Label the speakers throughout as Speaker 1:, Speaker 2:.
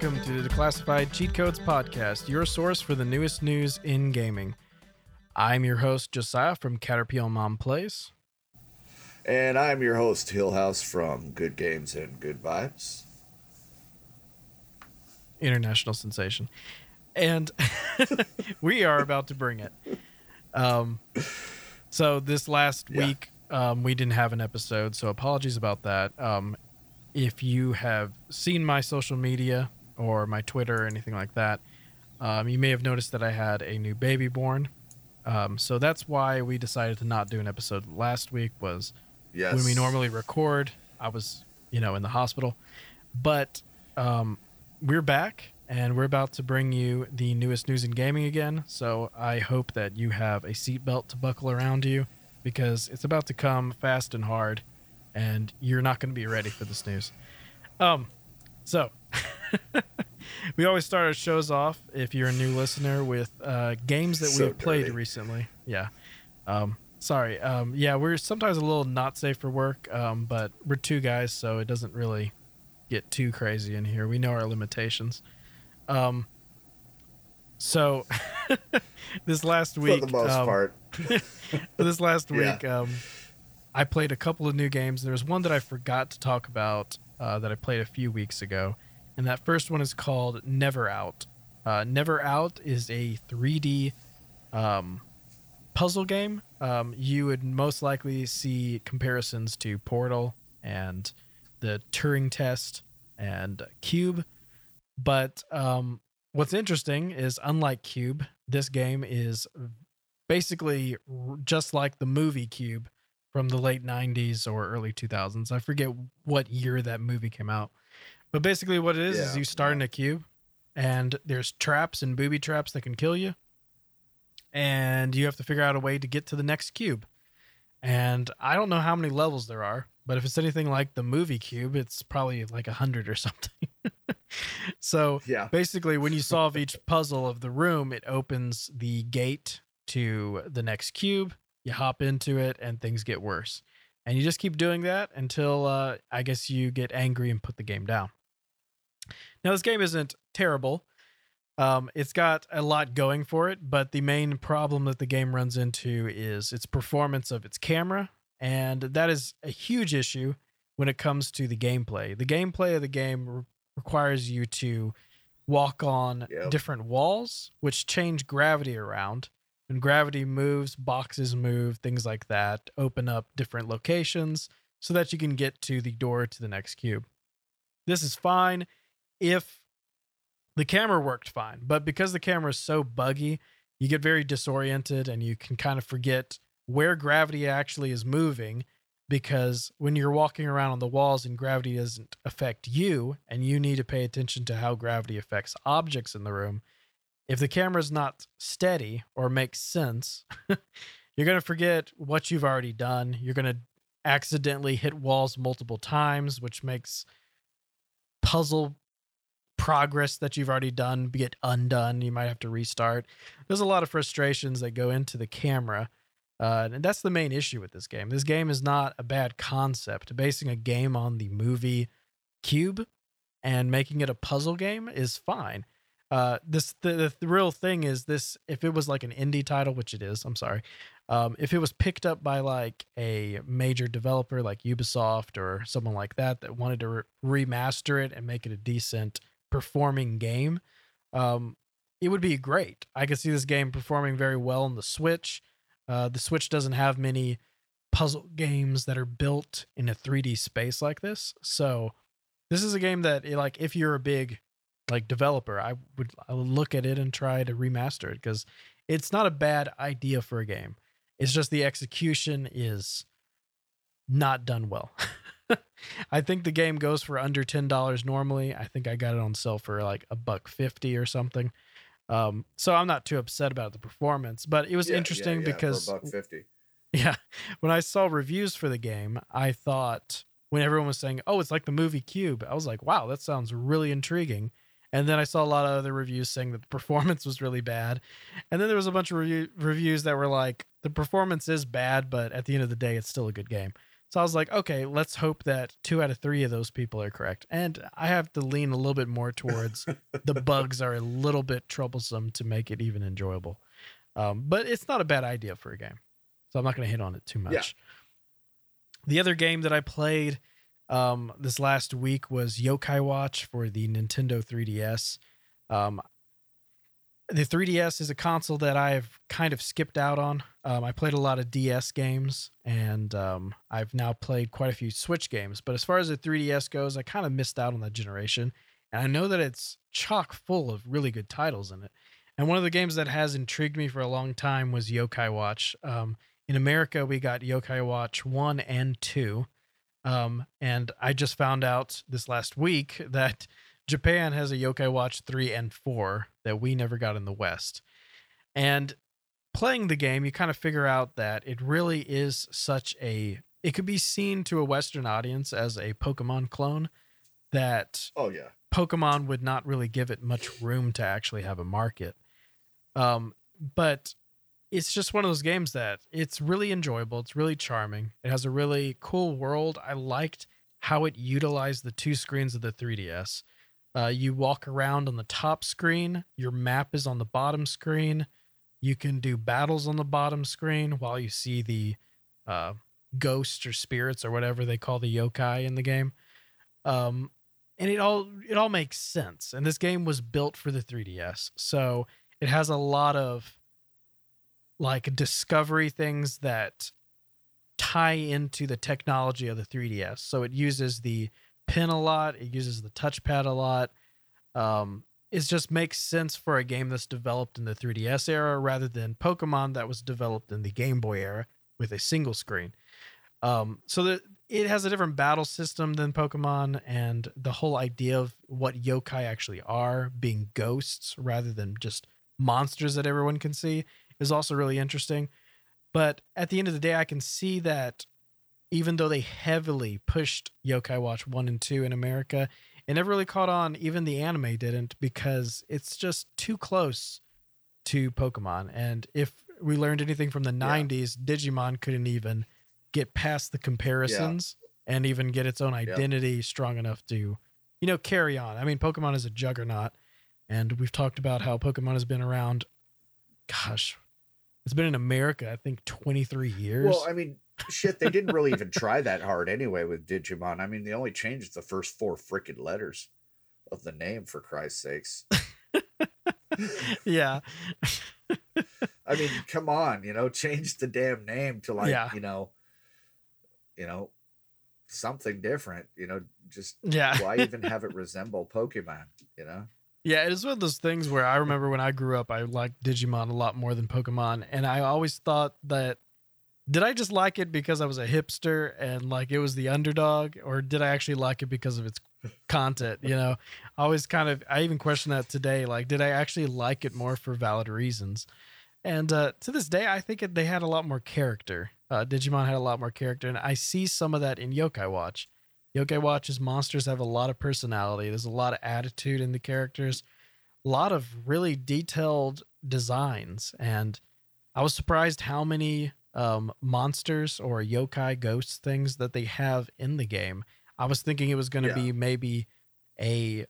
Speaker 1: welcome to the Declassified Cheat Codes Podcast, your source for the newest news in gaming. I'm your host, Josiah from Caterpillar Mom Plays.
Speaker 2: And I'm your host, Hillhouse from Good Games and Good Vibes.
Speaker 1: International sensation. And we are about to bring it. Um, so this last
Speaker 2: Yeah.
Speaker 1: week, um, we didn't have an episode, so apologies about that. Um, if you have seen my social media or my Twitter or anything like that, um, you may have noticed that I had a new baby born. Um, so that's why we decided to not do an episode last week. Was
Speaker 2: Yes.
Speaker 1: when we normally record, I was you know in the hospital, but um, we're back and we're about to bring you the newest news in gaming again. So I hope that you have a seatbelt to buckle around you because it's about to come fast and hard, and you're not going to be ready for this news. Um, so we always start our shows off if you're a new listener with uh, games that
Speaker 2: So
Speaker 1: we've played
Speaker 2: dirty.
Speaker 1: recently. Yeah. Um, sorry. Um, yeah, we're sometimes a little not safe for work, um, but we're two guys, so it doesn't really get too crazy in here. We know our limitations. Um, so this last week, For
Speaker 2: the most
Speaker 1: um,
Speaker 2: part.
Speaker 1: this last
Speaker 2: Yeah.
Speaker 1: week, um, I played a couple of new games. There was one that I forgot to talk about uh, that I played a few weeks ago, and that first one is called Never Out. Uh, Never Out is a 3D um, puzzle game. Um, you would most likely see comparisons to Portal and the Turing Test and Cube, but um, what's interesting is unlike Cube, this game is basically just like the movie Cube from the late 90s or early 2000s. I forget what year that movie came out. But basically what it is is you start in a cube and there's traps and booby traps that can kill you. And you have to figure out a way to get to the next cube. And I don't know how many levels there are, but if it's anything like the movie cube, it's probably like a 100 or something. so
Speaker 2: Yeah.
Speaker 1: basically when you solve each puzzle of the room it opens the gate to the next cube you hop into it and things get worse and you just keep doing that until uh, i guess you get angry and put the game down now this game isn't terrible um, it's got a lot going for it but the main problem that the game runs into is its performance of its camera and that is a huge issue when it comes to the gameplay the gameplay of the game re- requires you to walk on
Speaker 2: Yep.
Speaker 1: different walls which change gravity around when gravity moves boxes move things like that open up different locations so that you can get to the door to the next cube. This is fine if the camera worked fine but because the camera is so buggy you get very disoriented and you can kind of forget where gravity actually is moving because when you're walking around on the walls and gravity doesn't affect you and you need to pay attention to how gravity affects objects in the room if the camera's not steady or makes sense you're going to forget what you've already done you're going to accidentally hit walls multiple times which makes puzzle progress that you've already done get undone you might have to restart there's a lot of frustrations that go into the camera uh, and that's the main issue with this game. This game is not a bad concept. Basing a game on the movie Cube and making it a puzzle game is fine. Uh, this the, the, real thing is this. If it was like an indie title, which it is, I'm sorry. Um, if it was picked up by like a major developer like Ubisoft or someone like that that wanted to re- remaster it and make it a decent performing game, um, it would be great. I could see this game performing very well on the Switch. Uh, the Switch doesn't have many puzzle games that are built in a 3D space like this. So this is a game that eh, like if you're a big like developer, I would I would look at it and try to remaster it because it's not a bad idea for a game. It's just the execution is not done well. I think the game goes for under ten dollars normally. I think I got it on sale for like a buck fifty or something. Um, so I'm not too upset about the performance, but it was
Speaker 2: Yeah, yeah,
Speaker 1: interesting
Speaker 2: yeah,
Speaker 1: because
Speaker 2: for a buck fifty.
Speaker 1: yeah, when I saw reviews for the game, I thought when everyone was saying, "Oh, it's like the movie Cube," I was like, "Wow, that sounds really intriguing." And then I saw a lot of other reviews saying that the performance was really bad, and then there was a bunch of review- reviews that were like, "The performance is bad, but at the end of the day, it's still a good game." So I was like, okay, let's hope that two out of three of those people are correct. And I have to lean a little bit more towards the bugs are a little bit troublesome to make it even enjoyable. Um, but it's not a bad idea for a game. So I'm not going to hit on it too much.
Speaker 2: Yeah.
Speaker 1: The other game that I played um, this last week was Yokai Watch for the Nintendo 3DS. Um, the 3DS is a console that I've kind of skipped out on. Um, I played a lot of DS games, and um, I've now played quite a few Switch games. But as far as the 3DS goes, I kind of missed out on that generation. And I know that it's chock full of really good titles in it. And one of the games that has intrigued me for a long time was Yokai Watch. Um, in America, we got Yokai Watch 1 and 2. Um, and I just found out this last week that Japan has a Yokai Watch 3 and 4 that we never got in the West. And playing the game, you kind of figure out that it really is such a it could be seen to a Western audience as a Pokemon clone that
Speaker 2: Oh yeah.
Speaker 1: Pokemon would not really give it much room to actually have a market. Um, but it's just one of those games that it's really enjoyable. It's really charming. It has a really cool world. I liked how it utilized the two screens of the 3DS. Uh, you walk around on the top screen, your map is on the bottom screen. You can do battles on the bottom screen while you see the uh, ghosts or spirits or whatever they call the yokai in the game. Um, and it all it all makes sense. And this game was built for the 3DS, so it has a lot of like discovery things that tie into the technology of the 3DS. So it uses the pin a lot, it uses the touchpad a lot. Um, it just makes sense for a game that's developed in the 3DS era rather than Pokemon that was developed in the Game Boy era with a single screen. Um, so that it has a different battle system than Pokemon, and the whole idea of what yokai actually are, being ghosts rather than just monsters that everyone can see, is also really interesting. But at the end of the day, I can see that even though they heavily pushed Yokai Watch 1 and 2 in America, it never really caught on. Even the anime didn't because it's just too close to Pokemon. And if we learned anything from the
Speaker 2: Yeah.
Speaker 1: 90s, Digimon couldn't even get past the comparisons and even get its own identity strong enough to, you know, carry on. I mean, Pokemon is a juggernaut. And we've talked about how Pokemon has been around, gosh, it's been in America, I think, 23 years.
Speaker 2: Well, I mean, shit, they didn't really even try that hard anyway with Digimon. I mean, they only changed the first four freaking letters of the name for Christ's sakes.
Speaker 1: yeah.
Speaker 2: I mean, come on, you know, change the damn name to like,
Speaker 1: Yeah.
Speaker 2: you know, you know, something different. You know, just
Speaker 1: Yeah.
Speaker 2: why even have it resemble Pokemon? You know,
Speaker 1: Yeah, it is one of those things where I remember when I grew up, I liked Digimon a lot more than Pokemon. And I always thought that did I just like it because I was a hipster and like it was the underdog, or did I actually like it because of its content? You know, I always kind of, I even question that today. Like, did I actually like it more for valid reasons? And uh, to this day, I think they had a lot more character. Uh, Digimon had a lot more character, and I see some of that in Yokai Watch. Yokai Watch's monsters have a lot of personality. There's a lot of attitude in the characters, a lot of really detailed designs, and I was surprised how many um, monsters or yokai ghosts things that they have in the game. I was thinking it was going to
Speaker 2: Yeah.
Speaker 1: be maybe a.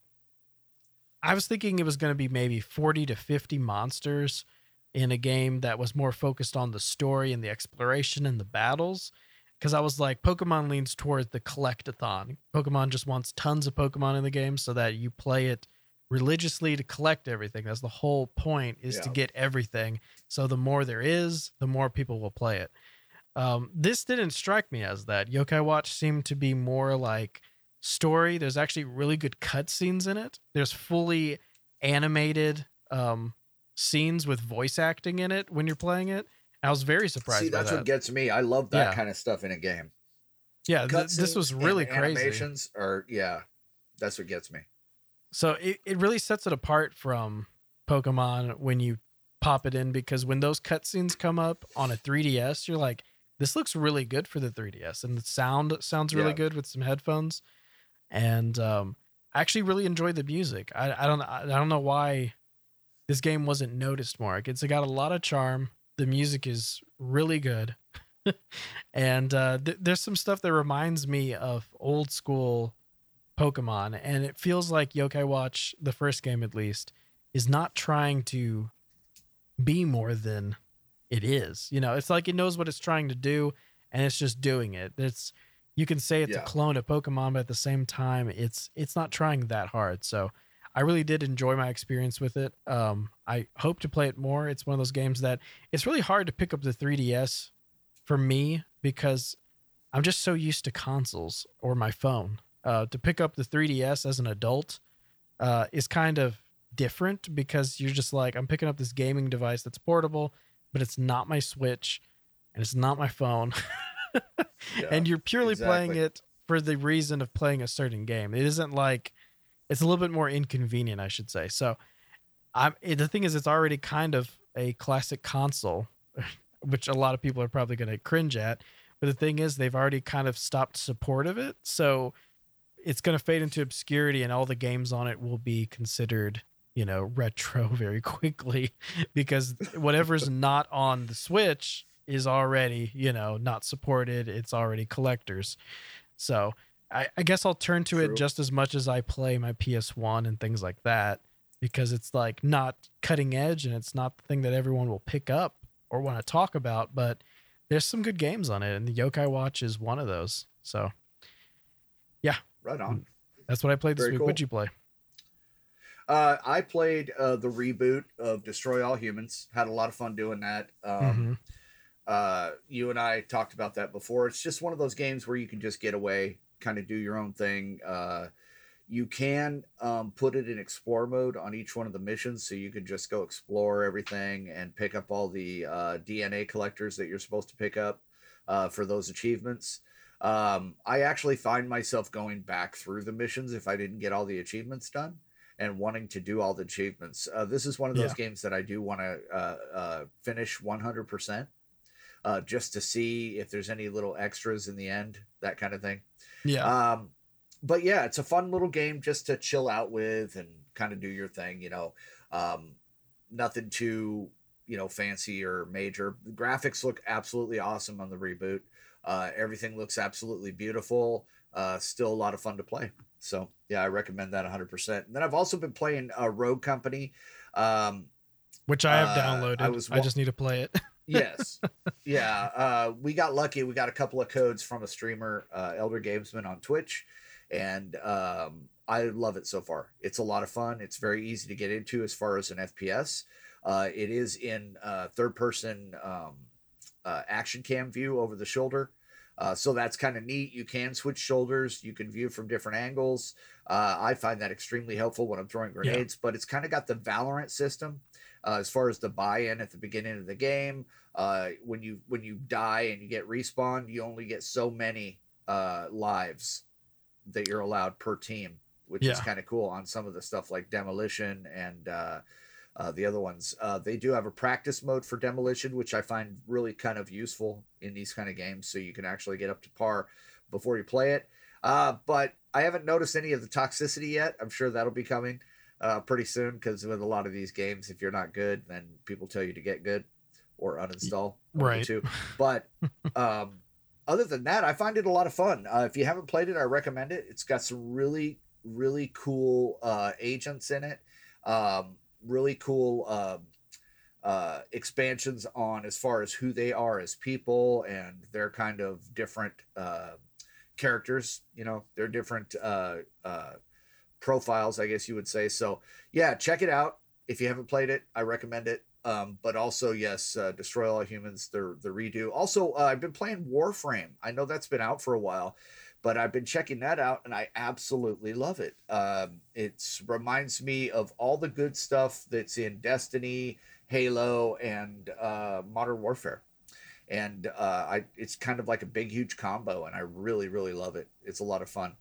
Speaker 1: I was thinking it was going to be maybe 40 to 50 monsters in a game that was more focused on the story and the exploration and the battles because I was like, Pokemon leans towards the collectathon. Pokemon just wants tons of Pokemon in the game so that you play it religiously to collect everything. That's the whole point is to get everything. So the more there is, the more people will play it. Um, this didn't strike me as that. Yokai Watch seemed to be more like story. There's actually really good cutscenes in it. There's fully animated um, scenes with voice acting in it when you're playing it. I was very surprised
Speaker 2: see, that's
Speaker 1: that.
Speaker 2: what gets me. I love that
Speaker 1: Yeah.
Speaker 2: kind of stuff in a game.
Speaker 1: yeah, th- this was really crazy.
Speaker 2: Animations are yeah, that's what gets me.
Speaker 1: So it, it really sets it apart from Pokemon when you pop it in because when those cutscenes come up on a 3DS, you're like, this looks really good for the 3DS. And the sound sounds really
Speaker 2: Yeah.
Speaker 1: good with some headphones. And um, I actually really enjoyed the music. I, I don't I don't know why this game wasn't noticed more. Like, It's got a lot of charm. The music is really good. and uh, th- there's some stuff that reminds me of old school Pokemon, and it feels like Yokai Watch, the first game at least, is not trying to be more than it is. You know, it's like it knows what it's trying to do, and it's just doing it. It's you can say it's
Speaker 2: Yeah.
Speaker 1: a clone of Pokemon, but at the same time, it's it's not trying that hard. So I really did enjoy my experience with it. Um, I hope to play it more. It's one of those games that it's really hard to pick up the 3DS for me because I'm just so used to consoles or my phone. Uh, to pick up the 3DS as an adult uh, is kind of different because you're just like, I'm picking up this gaming device that's portable, but it's not my Switch and it's not my phone.
Speaker 2: Yeah,
Speaker 1: and you're purely playing it for the reason of playing a certain game. It isn't like it's a little bit more inconvenient, I should say. So, I'm it- the thing is, it's already kind of a classic console, which a lot of people are probably going to cringe at. But the thing is, they've already kind of stopped support of it, so it's going to fade into obscurity, and all the games on it will be considered, you know, retro very quickly because whatever's not on the Switch is already, you know, not supported. It's already collectors. So I, I guess I'll turn to
Speaker 2: True.
Speaker 1: it just as much as I play my PS1 and things like that because it's like not cutting edge and it's not the thing that everyone will pick up or want to talk about. But there's some good games on it, and the Yokai Watch is one of those. So yeah.
Speaker 2: right on.
Speaker 1: that's what I played this
Speaker 2: Very
Speaker 1: week.
Speaker 2: cool.
Speaker 1: What'd you play?
Speaker 2: Uh, I played uh, the reboot of Destroy All Humans. Had a lot of fun doing that. Um,
Speaker 1: Mhm.
Speaker 2: uh, you and I talked about that before. It's just one of those games where you can just get away, kind of do your own thing. Uh, you can um, put it in explore mode on each one of the missions, so you can just go explore everything and pick up all the uh, DNA collectors that you're supposed to pick up uh, for those achievements. Um, I actually find myself going back through the missions if I didn't get all the achievements done and wanting to do all the achievements. Uh, this is one of those
Speaker 1: Yeah.
Speaker 2: games that I do want to uh, uh, finish 100% uh, just to see if there's any little extras in the end, that kind of thing.
Speaker 1: Yeah.
Speaker 2: Um, but yeah, it's a fun little game just to chill out with and kind of do your thing. You know, um, nothing too you know fancy or major. The graphics look absolutely awesome on the reboot. Uh, everything looks absolutely beautiful. Uh, still a lot of fun to play. So yeah, I recommend that 100%. And then I've also been playing uh, Rogue Company. Um,
Speaker 1: Which I have
Speaker 2: uh,
Speaker 1: downloaded.
Speaker 2: I
Speaker 1: I,
Speaker 2: was wa-
Speaker 1: just need to play it.
Speaker 2: yes yeah uh we got lucky we got a couple of codes from a streamer uh elder gamesman on twitch and um i love it so far it's a lot of fun it's very easy to get into as far as an fps uh it is in uh third person um uh, action cam view over the shoulder uh, so that's kind of neat. You can switch shoulders. You can view from different angles. Uh, I find that extremely helpful when I'm throwing
Speaker 1: Yeah.
Speaker 2: grenades. But it's kind of got the Valorant system uh, as far as the buy-in at the beginning of the game. Uh, when you when you die and you get respawned, you only get so many uh, lives that you're allowed per team, which is kind of cool on some of the stuff like demolition and uh, uh, the other ones. Uh, they do have a practice mode for demolition, which I find really kind of useful in these kind of games, so you can actually get up to par before you play it. Uh, but I haven't noticed any of the toxicity yet. I'm sure that'll be coming uh, pretty soon because with a lot of these games, if you're not good, then people tell you to get good or uninstall. one of the
Speaker 1: Right.
Speaker 2: two. But um, other than that, I find it a lot of fun. Uh, if you haven't played it, I recommend it. It's got some really, really cool uh, agents in it. Um, really cool um uh, expansions on as far as who they are as people and their kind of different uh, characters. You know, their different uh, uh, profiles, I guess you would say. So, yeah, check it out. If you haven't played it, I recommend it. Um, but also, yes, uh, Destroy All Humans, the the redo. Also, uh, I've been playing Warframe. I know that's been out for a while, but I've been checking that out, and I absolutely love it. Um, it reminds me of all the good stuff that's in Destiny, Halo, and uh, Modern Warfare. And uh, I, it's kind of like a big, huge combo, and I really, really love it. It's a lot of fun.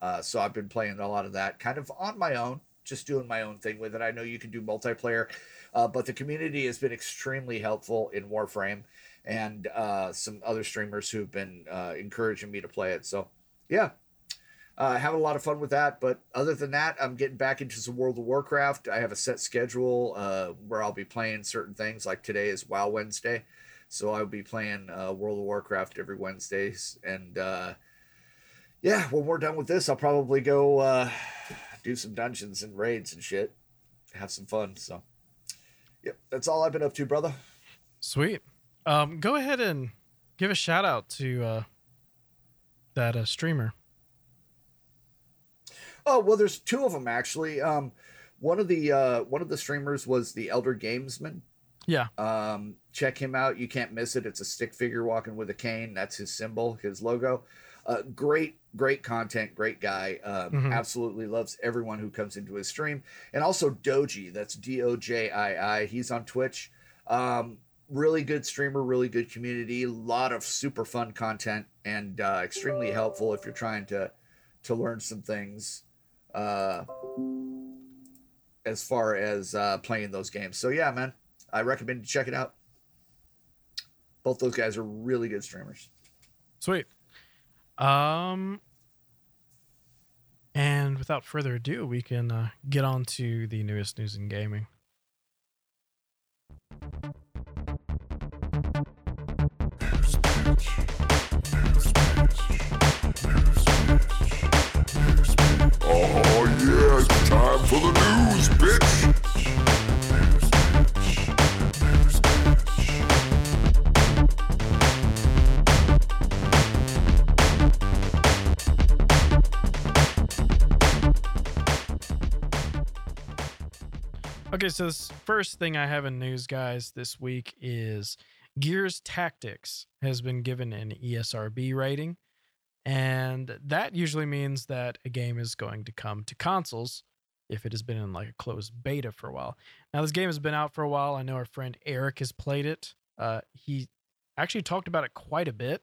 Speaker 2: Uh, so I've been playing a lot of that, kind of on my own, just doing my own thing with it. I know you can do multiplayer, uh, but the community has been extremely helpful in Warframe, and uh, some other streamers who've been uh, encouraging me to play it. So, yeah, uh, having a lot of fun with that. But other than that, I'm getting back into some World of Warcraft. I have a set schedule uh, where I'll be playing certain things. Like today is WoW Wednesday, So I'll be playing World of Warcraft every Wednesdays, and yeah, when we're done with this, I'll probably go uh, do some dungeons and raids and shit, have some fun. So, yep, that's all I've been up to, brother.
Speaker 1: Sweet. Um, go ahead and give a shout out to uh, that uh, streamer.
Speaker 2: Oh well, there's two of them actually. Um, one of the uh, one of the streamers was the Elder Gamesman.
Speaker 1: Yeah.
Speaker 2: Um, check him out. You can't miss it. It's a stick figure walking with a cane. That's his symbol, his logo. Uh, great, great content. Great guy. Um,
Speaker 1: Mhm.
Speaker 2: Absolutely loves everyone who comes into his stream. And also Doji. That's D O J I I. He's on Twitch. Um, really good streamer. Really good community. A lot of super fun content and uh, extremely helpful if you're trying to to learn some things. Uh, as far as uh, playing those games. So yeah, man, I recommend you check it out. Both those guys are really good streamers.
Speaker 1: Sweet. Um, and without further ado, we can uh, get on to the newest news in gaming. Okay, so this first thing I have in news, guys, this week is Gears Tactics has been given an ESRB rating. And that usually means that a game is going to come to consoles if it has been in like a closed beta for a while. Now, this game has been out for a while. I know our friend Eric has played it. Uh, he actually talked about it quite a bit.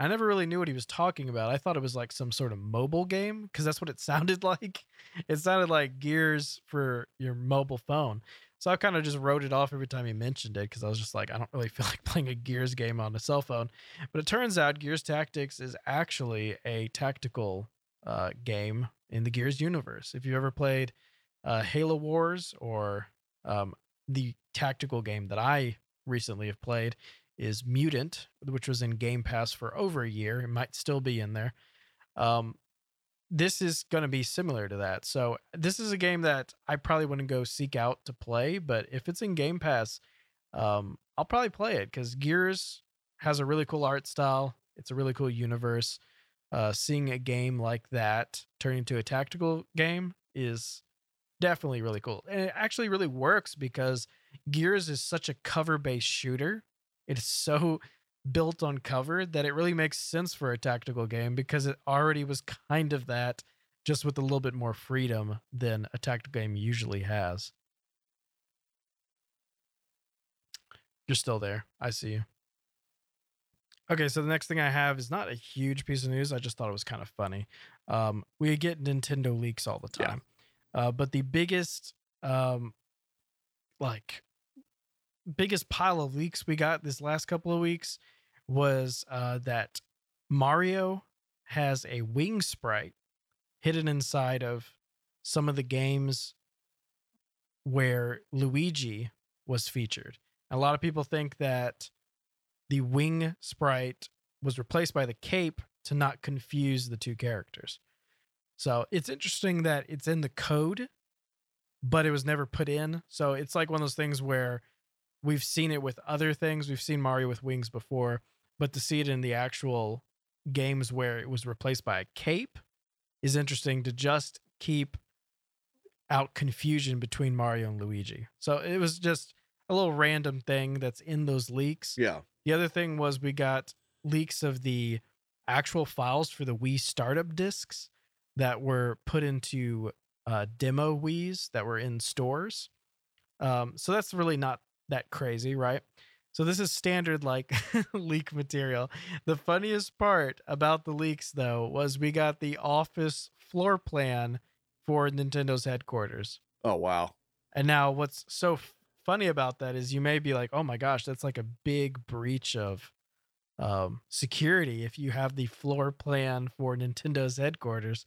Speaker 1: I never really knew what he was talking about. I thought it was like some sort of mobile game because that's what it sounded like. It sounded like Gears for your mobile phone. So I kind of just wrote it off every time he mentioned it because I was just like, I don't really feel like playing a Gears game on a cell phone. But it turns out Gears Tactics is actually a tactical uh, game in the Gears universe. If you ever played uh, Halo Wars or um, the tactical game that I recently have played is Mutant, which was in Game Pass for over a year. It might still be in there. Um, this is going to be similar to that. So this is a game that I probably wouldn't go seek out to play, but if it's in Game Pass, um, I'll probably play it because Gears has a really cool art style. It's a really cool universe. Uh, seeing a game like that turn into a tactical game is definitely really cool. And it actually really works because Gears is such a cover based shooter. It is so built on cover that it really makes sense for a tactical game because it already was kind of that, just with a little bit more freedom than a tactical game usually has. You're still there. I see you. Okay, so the next thing I have is not a huge piece of news. I just thought it was kind of funny. Um, we get Nintendo leaks all the
Speaker 2: Yeah.
Speaker 1: time, uh, but the biggest, um, like, biggest pile of leaks we got this last couple of weeks was uh, that Mario has a wing sprite hidden inside of some of the games where Luigi was featured. A lot of people think that the wing sprite was replaced by the cape to not confuse the two characters. So it's interesting that it's in the code, but it was never put in. So it's like one of those things where we've seen it with other things. We've seen Mario with wings before, but to see it in the actual games where it was replaced by a cape is interesting to just keep out confusion between Mario and Luigi. So it was just a little random thing that's in those leaks.
Speaker 2: Yeah.
Speaker 1: The other thing was we got leaks of the actual files for the Wii startup discs that were put into uh, demo Wii's that were in stores. Um, so that's really not that crazy, right? So this is standard like leak material. The funniest part about the leaks though was we got the office floor plan for Nintendo's headquarters.
Speaker 2: Oh wow.
Speaker 1: And now what's so f- funny about that is you may be like, "Oh my gosh, that's like a big breach of um, security if you have the floor plan for Nintendo's headquarters."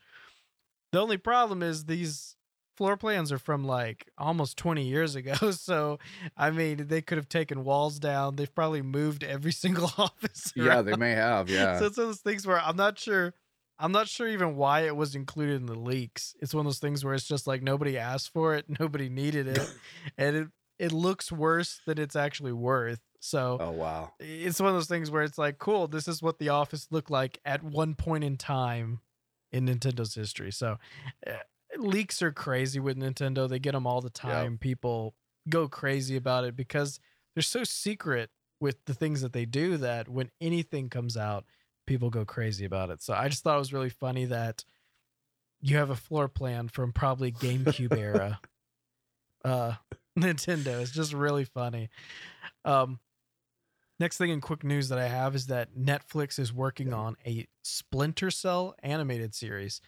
Speaker 1: The only problem is these floor plans are from like almost 20 years ago. So, I mean, they could have taken walls down. They've probably moved every single office.
Speaker 2: Yeah, they may have. Yeah.
Speaker 1: So it's one of those things where I'm not sure. I'm not sure even why it was included in the leaks. It's one of those things where it's just like nobody asked for it, nobody needed it, and it it looks worse than it's actually worth. So
Speaker 2: oh wow.
Speaker 1: it's one of those things where it's like, cool, this is what the office looked like at one point in time in Nintendo's history. So uh, leaks are crazy with Nintendo. They get them all the time. People go crazy about it because they're so secret with the things that they do that when anything comes out, people go crazy about it. So I just thought it was really funny that you have a floor plan from probably GameCube era uh Nintendo. It's just really funny. Um next thing in quick news that I have is that Netflix is working on a Splinter Cell animated series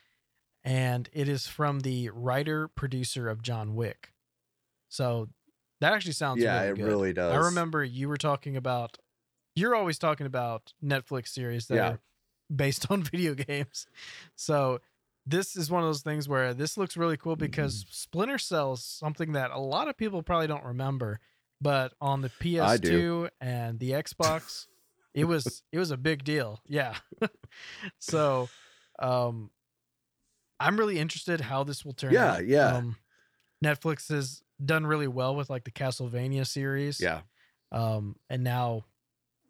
Speaker 1: and it is from the writer producer of John Wick. So that actually sounds
Speaker 2: yeah,
Speaker 1: really
Speaker 2: it
Speaker 1: good.
Speaker 2: really does.
Speaker 1: I remember you were talking about you're always talking about Netflix series that
Speaker 2: Yeah.
Speaker 1: are based on video games. So this is one of those things where this looks really cool because
Speaker 2: Mm-hmm.
Speaker 1: Splinter Cell is something that a lot of people probably don't remember, but on the PS2 and the Xbox, it was it was a big deal. Yeah. so um I'm really interested how this will turn
Speaker 2: Yeah,
Speaker 1: out.
Speaker 2: yeah. Yeah.
Speaker 1: Um, Netflix has done really well with like the Castlevania series.
Speaker 2: Yeah.
Speaker 1: Um, and now,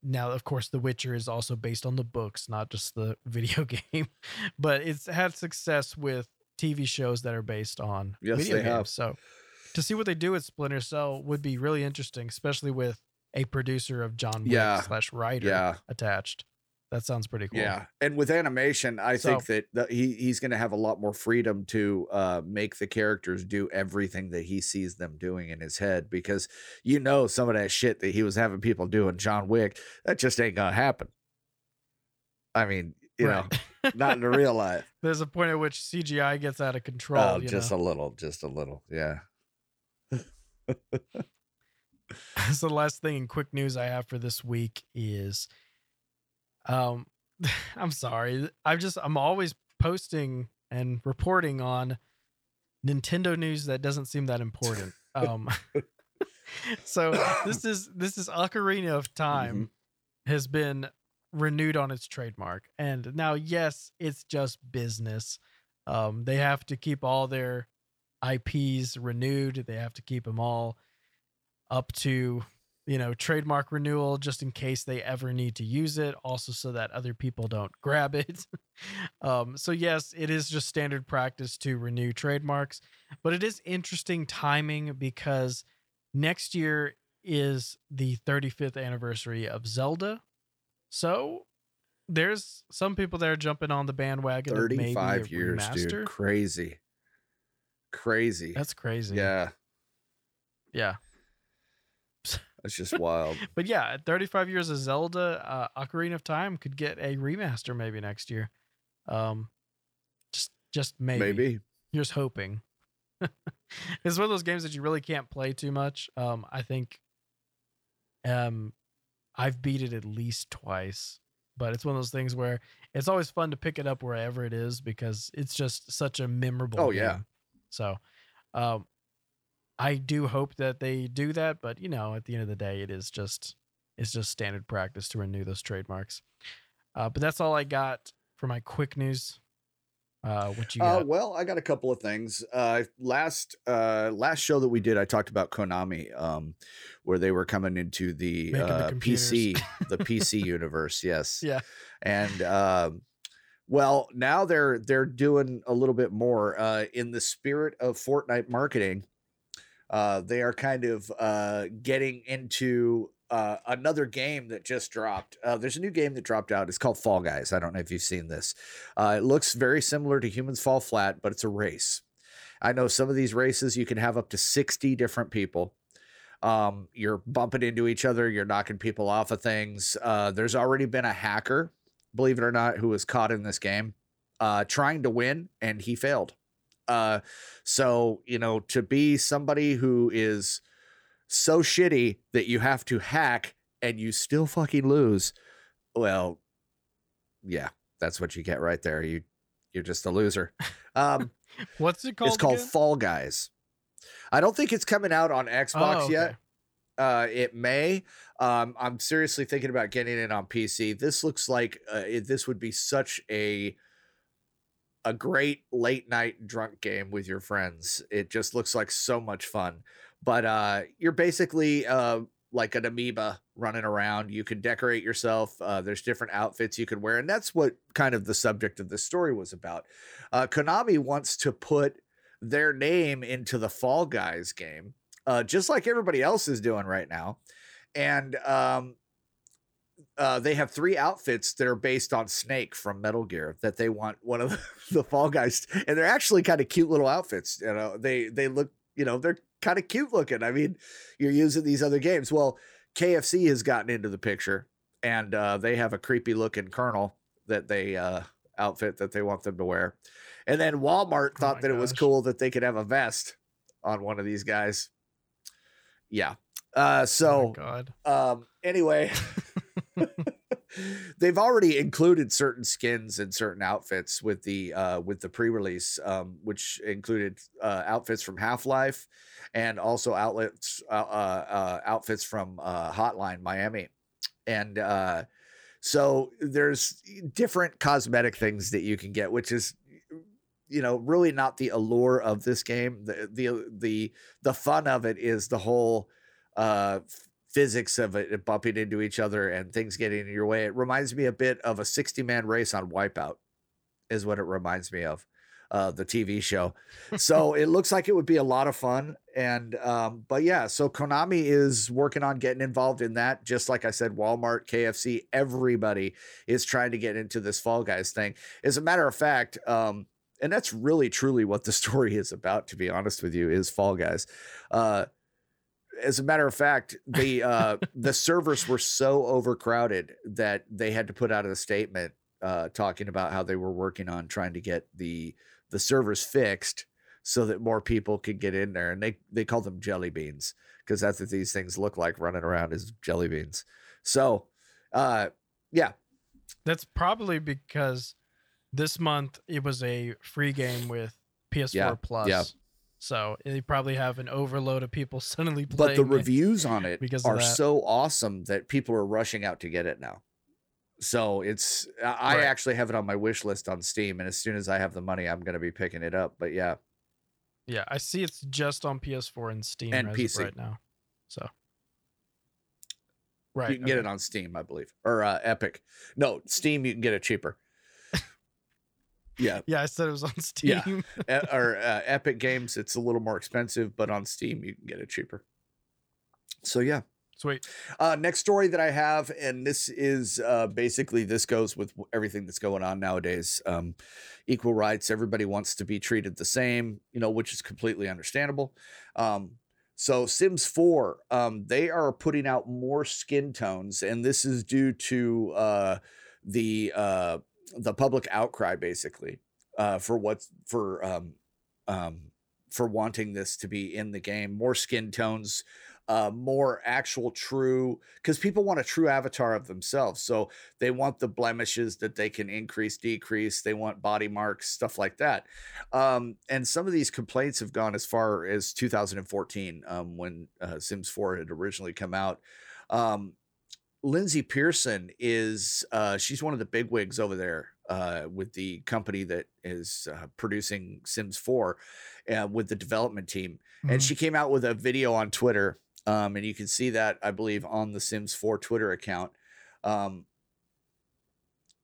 Speaker 1: now of course, The Witcher is also based on the books, not just the video game. But it's had success with TV shows that are based on
Speaker 2: Yes,
Speaker 1: video
Speaker 2: they
Speaker 1: games.
Speaker 2: have.
Speaker 1: So to see what they do with Splinter Cell would be really interesting, especially with a producer of John Wick
Speaker 2: Yeah.
Speaker 1: slash writer
Speaker 2: Yeah.
Speaker 1: attached. That sounds pretty cool.
Speaker 2: Yeah, and with animation, I
Speaker 1: So-
Speaker 2: think that the, he he's going to have a lot more freedom to uh, make the characters do everything that he sees them doing in his head. Because you know, some of that shit that he was having people do in John Wick, that just ain't gonna happen. I mean, you know, not in the real life.
Speaker 1: There's a point at which CGI gets out of control.
Speaker 2: Oh, just
Speaker 1: know?
Speaker 2: a little, just a little, yeah.
Speaker 1: so the last thing in quick news I have for this week is um I'm sorry. I'm just I'm always posting and reporting on Nintendo news that doesn't seem that important. Um so this is this is Ocarina of Time has been renewed on its trademark. And now yes, it's just business. Um they have to keep all their IPs renewed. They have to keep them all up to you know trademark renewal just in case they ever need to use it also so that other people don't grab it um so yes it is just standard practice to renew trademarks but it is interesting timing because next year is the 35th anniversary of zelda so there's some people that are jumping on the bandwagon of maybe a
Speaker 2: Thirty-five years,
Speaker 1: remaster.
Speaker 2: dude. Crazy, crazy.
Speaker 1: that's crazy
Speaker 2: yeah,
Speaker 1: yeah
Speaker 2: that's just wild.
Speaker 1: But yeah, at 35 years of Zelda, uh, Ocarina of Time could get a remaster maybe next year. Um, just just maybe.
Speaker 2: Maybe.
Speaker 1: just hoping. it's one of those games that you really can't play too much. Um, I think. Um, I've beat it at least twice, but it's one of those things where it's always fun to pick it up wherever it is because it's just such a memorable.
Speaker 2: Oh, yeah.
Speaker 1: So, um, I do hope that they do that, but you know, at the end of the day, it is just it's just standard practice to renew those trademarks. Uh, but that's all I got for my quick news. Uh, what you
Speaker 2: Uh, well, I got a couple of things. Uh, last uh, last show that we did, I talked about Konami, um, where they were coming into the,
Speaker 1: the
Speaker 2: uh. PC, the PC universe. Yes,
Speaker 1: yeah,
Speaker 2: and um, well, now they're they're doing a little bit more uh, in the spirit of Fortnite marketing. Uh, they are kind of uh, getting into uh, another game that just dropped. Uh, there's a new game that dropped out. It's called Fall Guys. I don't know if you've seen this. Uh, it looks very similar to Humans Fall Flat, but it's a race. I know some of these races you can have up to 60 different people. Um, you're bumping into each other, you're knocking people off of things. Uh, there's already been a hacker, believe it or not, who was caught in this game uh, trying to win, and he failed. Uh, so, you know, to be somebody who is so shitty that you have to hack and you still fucking lose, well, yeah, that's what you get right there. You you're just a loser. Um,
Speaker 1: What's it called?
Speaker 2: it's called
Speaker 1: again?
Speaker 2: Fall Guys. I don't think it's coming out on Xbox
Speaker 1: Oh, okay.
Speaker 2: yet. Uh, it may. Um, I'm seriously thinking about getting it on PC. This looks like uh, it, this would be such a a great late night drunk game with your friends. It just looks like so much fun. But uh, you're basically uh, like an amoeba running around. You can decorate yourself. Uh, there's different outfits you can wear, and that's what kind of the subject of this story was about. Uh, Konami wants to put their name into the Fall Guys game, uh, just like everybody else is doing right now. And um, uh, they have three outfits that are based on Snake from Metal Gear that they want one of the, Fall Guys, and they're actually kind of cute little outfits. You know, they they look, you know, they're kind of cute looking. I mean, you're using these other games. Well, KFC has gotten into the picture, and uh, they have a creepy looking Colonel that they uh, outfit that they want them to wear. And then Walmart
Speaker 1: Oh
Speaker 2: thought that it was cool that they could have a vest on one of these guys. Yeah. Uh,
Speaker 1: Oh
Speaker 2: so
Speaker 1: my God.
Speaker 2: um, anyway, they've already included certain skins and certain outfits with the uh, with the pre-release, um, which included uh, outfits from Half Life and also outlets uh, uh, uh, outfits from uh, Hotline Miami, and so there's different cosmetic things that you can get, which is you know really not the allure of this game. The the the the fun of it is the whole uh physics of it bumping into each other and things getting in your way. It reminds me a bit of a 60 man race on Wipeout, is what it reminds me of, uh, the TV show. So it looks like it would be a lot of fun. And, um, but yeah, so Konami is working on getting involved in that. Just like I said, Walmart, KFC, everybody is trying to get into this Fall Guys thing. As a matter of fact, um, and that's really truly what the story is about, to be honest with you, is Fall Guys. Uh, as a matter of fact, the uh, the servers were so overcrowded that they had to put out a statement uh, talking about how they were working on trying to get the the servers fixed so that more people could get in there, and they they call them jelly beans because that's what these things look like running around as jelly beans. So, uh, yeah,
Speaker 1: That's probably because this month it was a free game with PS4
Speaker 2: Yeah,
Speaker 1: Plus.
Speaker 2: yeah.
Speaker 1: So they probably have an overload of people suddenly playing.
Speaker 2: but
Speaker 1: the
Speaker 2: reviews on it
Speaker 1: because
Speaker 2: are so awesome that people are rushing out to get it now. So it's I
Speaker 1: Right.
Speaker 2: actually have it on my wish list on Steam, and as soon as I have the money, I'm going to be picking it up. But yeah,
Speaker 1: Yeah, I see it's just on PS4 and Steam
Speaker 2: And PC.
Speaker 1: right now. So right,
Speaker 2: you can get it on Steam, I believe, or uh, Epic. No, Steam, you can get it cheaper. Yeah,
Speaker 1: Yeah, I said it was on Steam.
Speaker 2: Yeah. Or uh, Epic Games, it's a little more expensive, but on Steam, you can get it cheaper. So yeah.
Speaker 1: Sweet.
Speaker 2: Uh, next story that I have, and this is uh, basically this goes with everything that's going on nowadays. Um, equal rights, everybody wants to be treated the same, you know, which is completely understandable. Um, so Sims 4, um, they are putting out more skin tones, and this is due to uh, the uh, the public outcry, basically, uh, for what's for um, um, for wanting this to be in the game. More skin tones, uh, more actual true because people want a true avatar of themselves so they want the blemishes that they can increase decrease they want body marks stuff like that um, and some of these complaints have gone as far as 2014 um, when uh, sims 4 had originally come out um, lyndsay pearson is uh, she's one of the big wigs over there uh, with the company that is uh, producing sims 4 uh, with the development team and
Speaker 1: Mhm.
Speaker 2: she came out with a video on Twitter. Um, and you can see that I believe on the Sims 4 Twitter account. Um,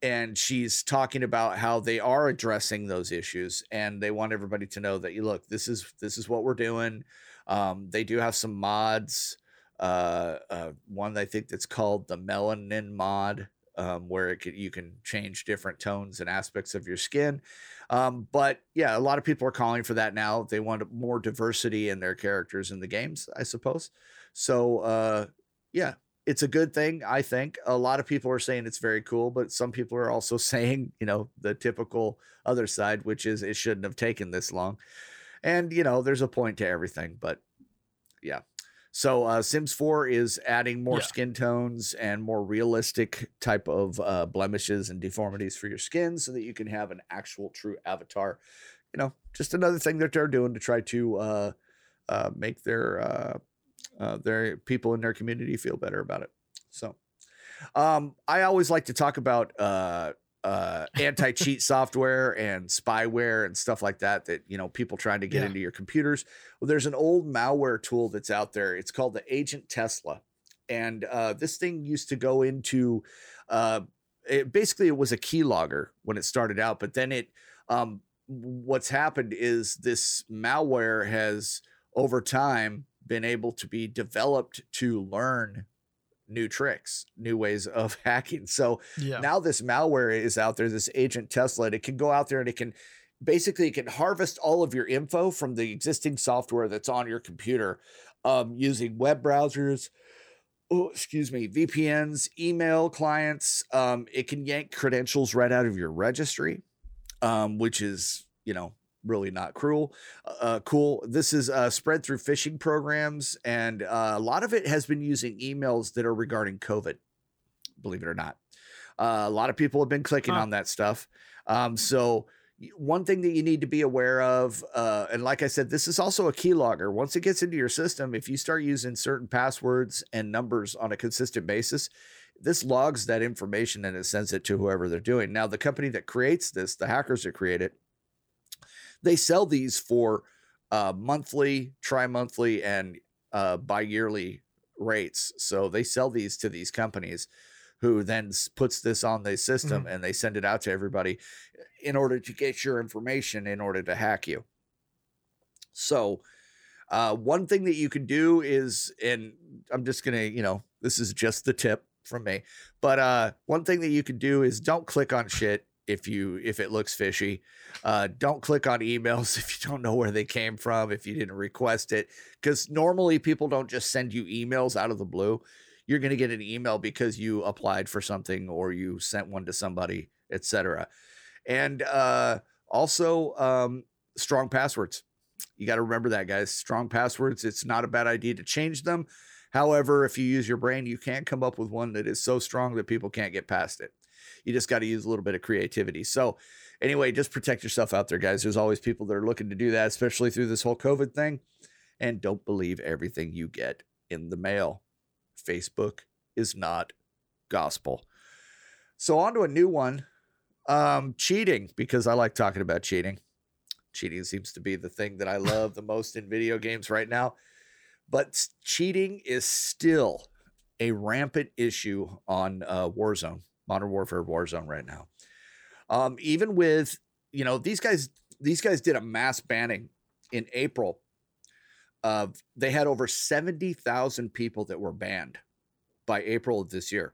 Speaker 2: and she's talking about how they are addressing those issues, and they want everybody to know that you look, this is this is what we're doing. Um, they do have some mods. Uh, uh, one I think that's called the Melanin mod, um, where it can, you can change different tones and aspects of your skin. Um, but yeah, a lot of people are calling for that now. They want more diversity in their characters in the games, I suppose. So uh, yeah, it's a good thing, I think. A lot of people are saying it's very cool, but some people are also saying, you know, the typical other side, which is it shouldn't have taken this long. And you know, there's a point to everything, but yeah. So uh, Sims 4 is adding more
Speaker 1: Yeah.
Speaker 2: skin tones and more realistic type of uh, blemishes and deformities for your skin, so that you can have an actual true avatar you know, just another thing that they're doing to try to uh, uh, make their uh, uh, their people in their community feel better about it. So, um, I always like to talk about uh, uh, anti cheat software and spyware and stuff like that. That you know, people trying to get
Speaker 1: Yeah.
Speaker 2: into your computers. Well, there's an old malware tool that's out there. It's called the Agent Tesla, and uh, this thing used to go into. Uh, it, basically, it was a keylogger when it started out, but then it. Um, what's happened is this malware has over time been able to be developed to learn new tricks, new ways of hacking. So
Speaker 1: Yeah.
Speaker 2: now this malware is out there, this agent Tesla, and it can go out there and it can basically it can harvest all of your info from the existing software that's on your computer um, using web browsers. Oh, excuse me, VPNs, email clients. Um, it can yank credentials right out of your registry, um, which is you know really not cruel uh, cool. This is uh, spread through phishing programs and uh, a lot of it has been using emails that are regarding covid believe it or not. Uh, a lot of people have been clicking
Speaker 1: Huh.
Speaker 2: on that stuff. Um, so one thing that you need to be aware of uh, and like i said this is also a keylogger. Once it gets into your system if you start using certain passwords and numbers on a consistent basis this logs that information and it sends it to whoever they're doing. Now the company that creates this the hackers that create it they sell these for uh, monthly, tri-monthly, and uh, bi-yearly rates. So they sell these to these companies, who then puts this on the system and they send it out to everybody in order to get your information in order to hack you. So, uh, one thing that you can do is, and I'm just gonna, you know, this is just the tip from me, but uh, one thing that you can do is don't click on shit if you if it looks fishy. Uh, don't click on emails if you don't know where they came from, if you didn't request it, because normally people don't just send you emails out of the blue. You're going to get an email because you applied for something or you sent one to somebody, etc. And uh, also, um, strong passwords. You got to remember that, guys. Strong passwords. It's not a bad idea to change them. However, if you use your brain, you can't come up with one that is so strong that people can't get past it. You just got to use a little bit of creativity. So, anyway, just protect yourself out there, guys. There's always people that are looking to do that, especially through this whole COVID thing. And don't believe everything you get in the mail. Facebook is not gospel. So, on to a new one um, cheating, because I like talking about cheating. Cheating seems to be the thing that I love the most in video games right now. But cheating is still a rampant issue on uh, Warzone, Modern Warfare Warzone right now. Um, even with you know these guys, these guys did a mass banning in April. Of they had over seventy thousand people that were banned by April of this year,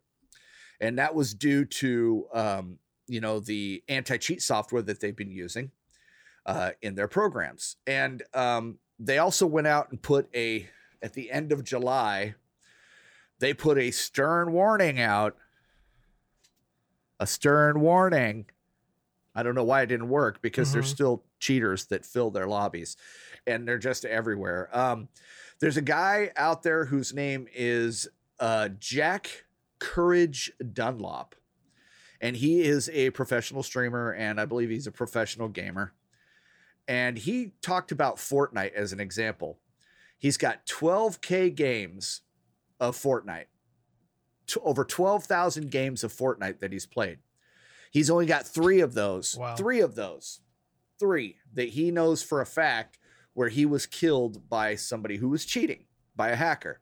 Speaker 2: and that was due to um, you know the anti-cheat software that they've been using uh, in their programs, and um, they also went out and put a at the end of July. They put a stern warning out a stern warning. I don't know why it didn't work because there's
Speaker 1: Mhm.
Speaker 2: still cheaters that fill their lobbies and they're just everywhere. Um, there's a guy out there whose name is uh, Jack Courage Dunlop, and he is a professional streamer and I believe he's a professional gamer. And he talked about Fortnite as an example. He's got 12K games of Fortnite t- over 12,000 games of Fortnite that he's played. He's only got three of those.
Speaker 1: Wow.
Speaker 2: Three of those. Three that he knows for a fact where he was killed by somebody who was cheating, by a hacker.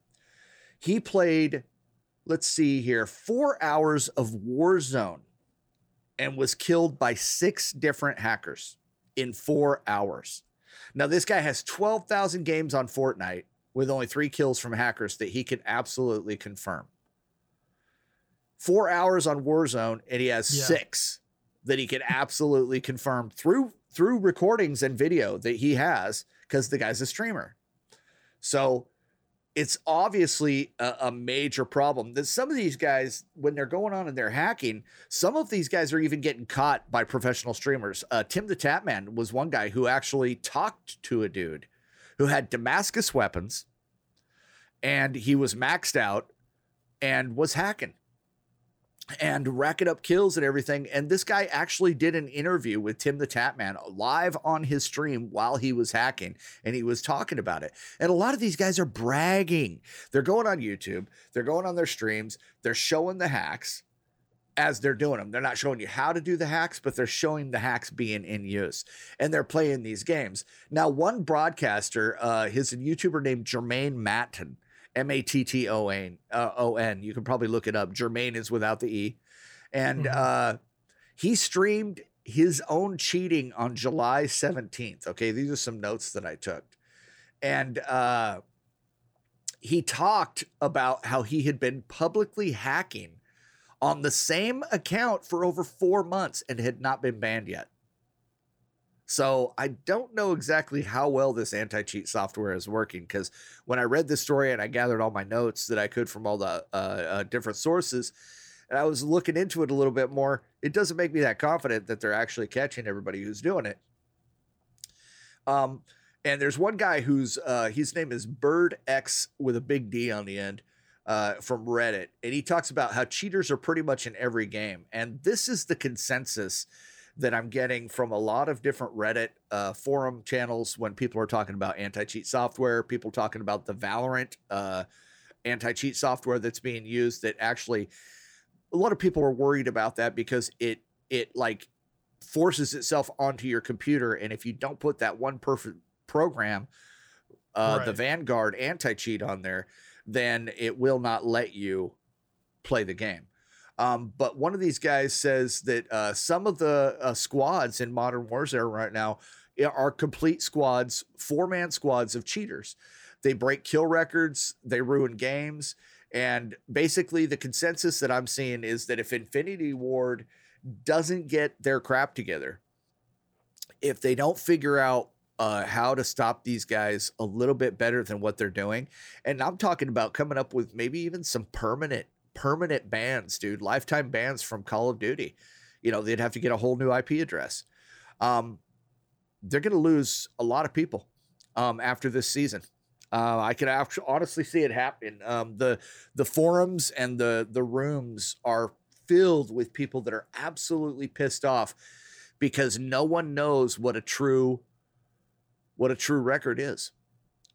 Speaker 2: He played, let's see here, four hours of Warzone and was killed by six different hackers in four hours. Now, this guy has 12,000 games on Fortnite with only three kills from hackers that he can absolutely confirm. Four hours on Warzone, and he has
Speaker 1: Yeah.
Speaker 2: six that he can absolutely confirm through through recordings and video that he has because the guy's a streamer. So it's obviously a, a major problem that some of these guys, when they're going on and they're hacking, some of these guys are even getting caught by professional streamers. Uh, Tim the Tatman was one guy who actually talked to a dude who had Damascus weapons and he was maxed out and was hacking. And racking up kills and everything. And this guy actually did an interview with Tim the Tatman live on his stream while he was hacking and he was talking about it. And a lot of these guys are bragging. They're going on YouTube, they're going on their streams, they're showing the hacks as they're doing them. They're not showing you how to do the hacks, but they're showing the hacks being in use and they're playing these games. Now, one broadcaster, uh, his YouTuber named Jermaine Matton M A T T O N. Uh, O N. You can probably look it up. Jermaine is without the E. And
Speaker 1: Mhm.
Speaker 2: uh, he streamed his own cheating on July 17th. Okay. These are some notes that I took. And uh, he talked about how he had been publicly hacking on the same account for over four months and had not been banned yet. So I don't know exactly how well this anti-cheat software is working because when I read this story and I gathered all my notes that I could from all the uh, uh, different sources, and I was looking into it a little bit more, it doesn't make me that confident that they're actually catching everybody who's doing it. Um, and there's one guy who's uh, his name is Bird X with a big D on the end uh, from Reddit, and he talks about how cheaters are pretty much in every game, and this is the consensus that I'm getting from a lot of different Reddit uh, forum channels when people are talking about anti-cheat software, people talking about the Valorant uh, anti-cheat software that's being used. That actually, a lot of people are worried about that because it it like forces itself onto your computer, and if you don't put that one perfect program, uh, the Vanguard anti-cheat on there, then it will not let you play the game. Um, but one of these guys says that uh, some of the uh, squads in Modern Warfare right now are complete squads, four man squads of cheaters. They break kill records, they ruin games. And basically, the consensus that I'm seeing is that if Infinity Ward doesn't get their crap together, if they don't figure out uh, how to stop these guys a little bit better than what they're doing, and I'm talking about coming up with maybe even some permanent permanent bans, dude, lifetime bans from Call of Duty. You know, they'd have to get a whole new IP address. Um, they're going to lose a lot of people um, after this season. Uh, I can actually honestly see it happen. Um, the the forums and the the rooms are filled with people that are absolutely pissed off because no one knows what a true what a true record is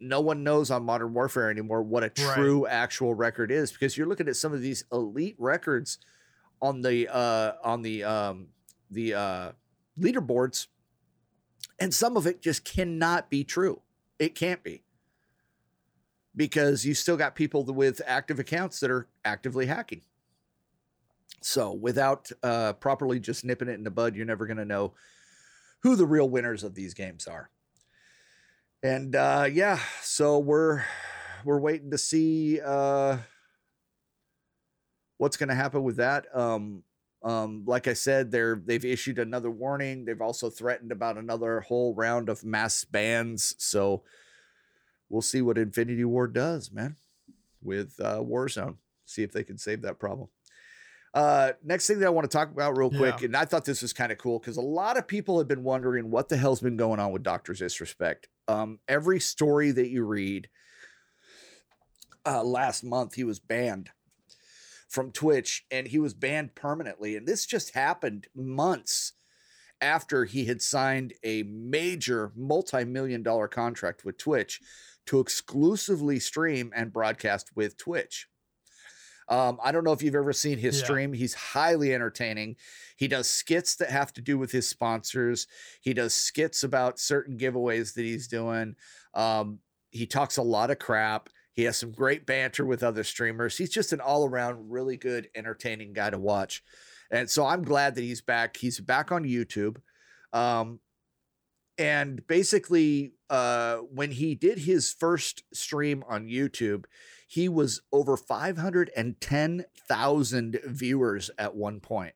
Speaker 2: no one knows on modern warfare anymore what a
Speaker 1: Right.
Speaker 2: true actual record is because you're looking at some of these elite records on the uh on the um the uh leaderboards and some of it just cannot be true. It can't be. Because you still got people with active accounts that are actively hacking. So without uh properly just nipping it in the bud you're never going to know who the real winners of these games are and uh yeah so we're we're waiting to see uh what's going to happen with that. Um um like i said they're they've issued another warning. They've also threatened about another whole round of mass bans. So we'll see what infinity ward does man with uh warzone. See if they can save that problem. Uh next thing that i want to talk about real quick
Speaker 1: Yeah.
Speaker 2: and i thought this was kind of cool because a lot of people have been wondering what the hell's been going on with dr disrespect um every story that you read uh last month he was banned from Twitch and he was banned permanently. And this just happened months after he had signed a major multi million dollar contract with Twitch to exclusively stream and broadcast with Twitch. Um, I don't know if you've ever seen his
Speaker 1: Yeah.
Speaker 2: stream. He's highly entertaining. He does skits that have to do with his sponsors. He does skits about certain giveaways that he's doing. Um, he talks a lot of crap. He has some great banter with other streamers. He's just an all around really good, entertaining guy to watch. And so I'm glad that he's back. He's back on YouTube. Um, and basically, uh, when he did his first stream on YouTube, he was over 510,000 viewers at one point.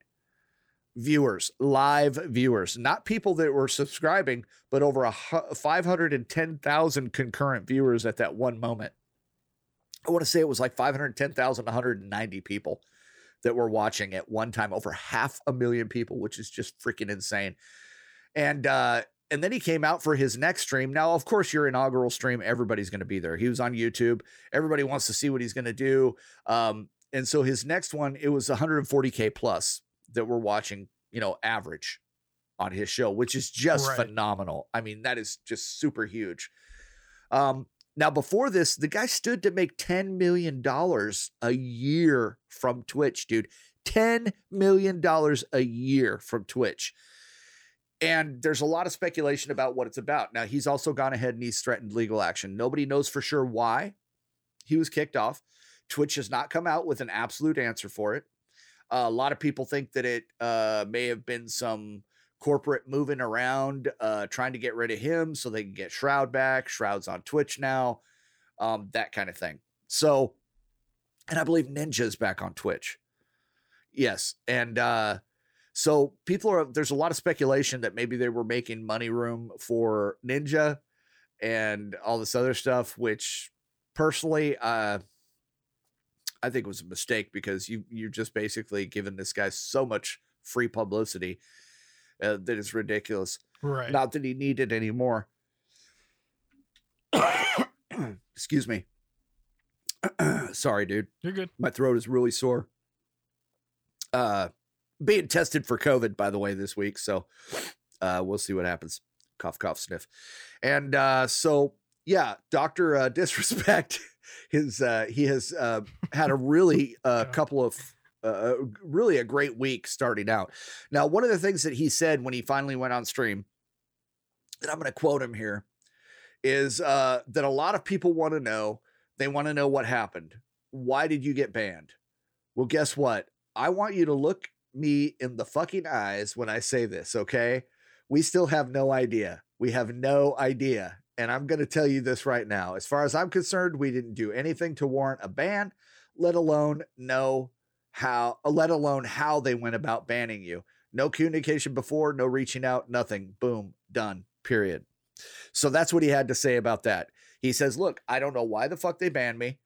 Speaker 2: Viewers, live viewers, not people that were subscribing, but over a 510,000 concurrent viewers at that one moment. I want to say it was like 510,190 people that were watching at one time, over half a million people, which is just freaking insane. And uh, and then he came out for his next stream. Now, of course, your inaugural stream, everybody's going to be there. He was on YouTube. Everybody wants to see what he's going to do. Um, and so his next one, it was 140k plus that we're watching, you know, average on his show, which is just
Speaker 1: Right.
Speaker 2: phenomenal. I mean, that is just super huge. Um, now before this, the guy stood to make 10 million dollars a year from Twitch, dude. 10 million dollars a year from Twitch. And there's a lot of speculation about what it's about. Now, he's also gone ahead and he's threatened legal action. Nobody knows for sure why he was kicked off. Twitch has not come out with an absolute answer for it. Uh, a lot of people think that it uh, may have been some corporate moving around, uh, trying to get rid of him so they can get Shroud back. Shroud's on Twitch now, um, that kind of thing. So, and I believe Ninja's back on Twitch. Yes, and uh, so people are there's a lot of speculation that maybe they were making money room for Ninja and all this other stuff, which personally, uh, I think was a mistake because you you're just basically giving this guy so much free publicity uh, that is ridiculous.
Speaker 1: Right.
Speaker 2: Not that he needed any more. Excuse me. Sorry, dude.
Speaker 1: You're good.
Speaker 2: My throat is really sore. Uh, being tested for COVID, by the way, this week. So uh, we'll see what happens. Cough, cough, sniff. And uh, so, yeah, Doctor uh, Disrespect. His uh, he has uh, had a really uh, couple of uh, really a great week starting out. Now, one of the things that he said when he finally went on stream, and I'm going to quote him here, is uh, that a lot of people want to know. They want to know what happened. Why did you get banned? Well, guess what? I want you to look me in the fucking eyes when I say this, okay? We still have no idea. We have no idea. And I'm going to tell you this right now. As far as I'm concerned, we didn't do anything to warrant a ban, let alone know how, let alone how they went about banning you. No communication before, no reaching out, nothing. Boom, done, period. So that's what he had to say about that. He says, Look, I don't know why the fuck they banned me.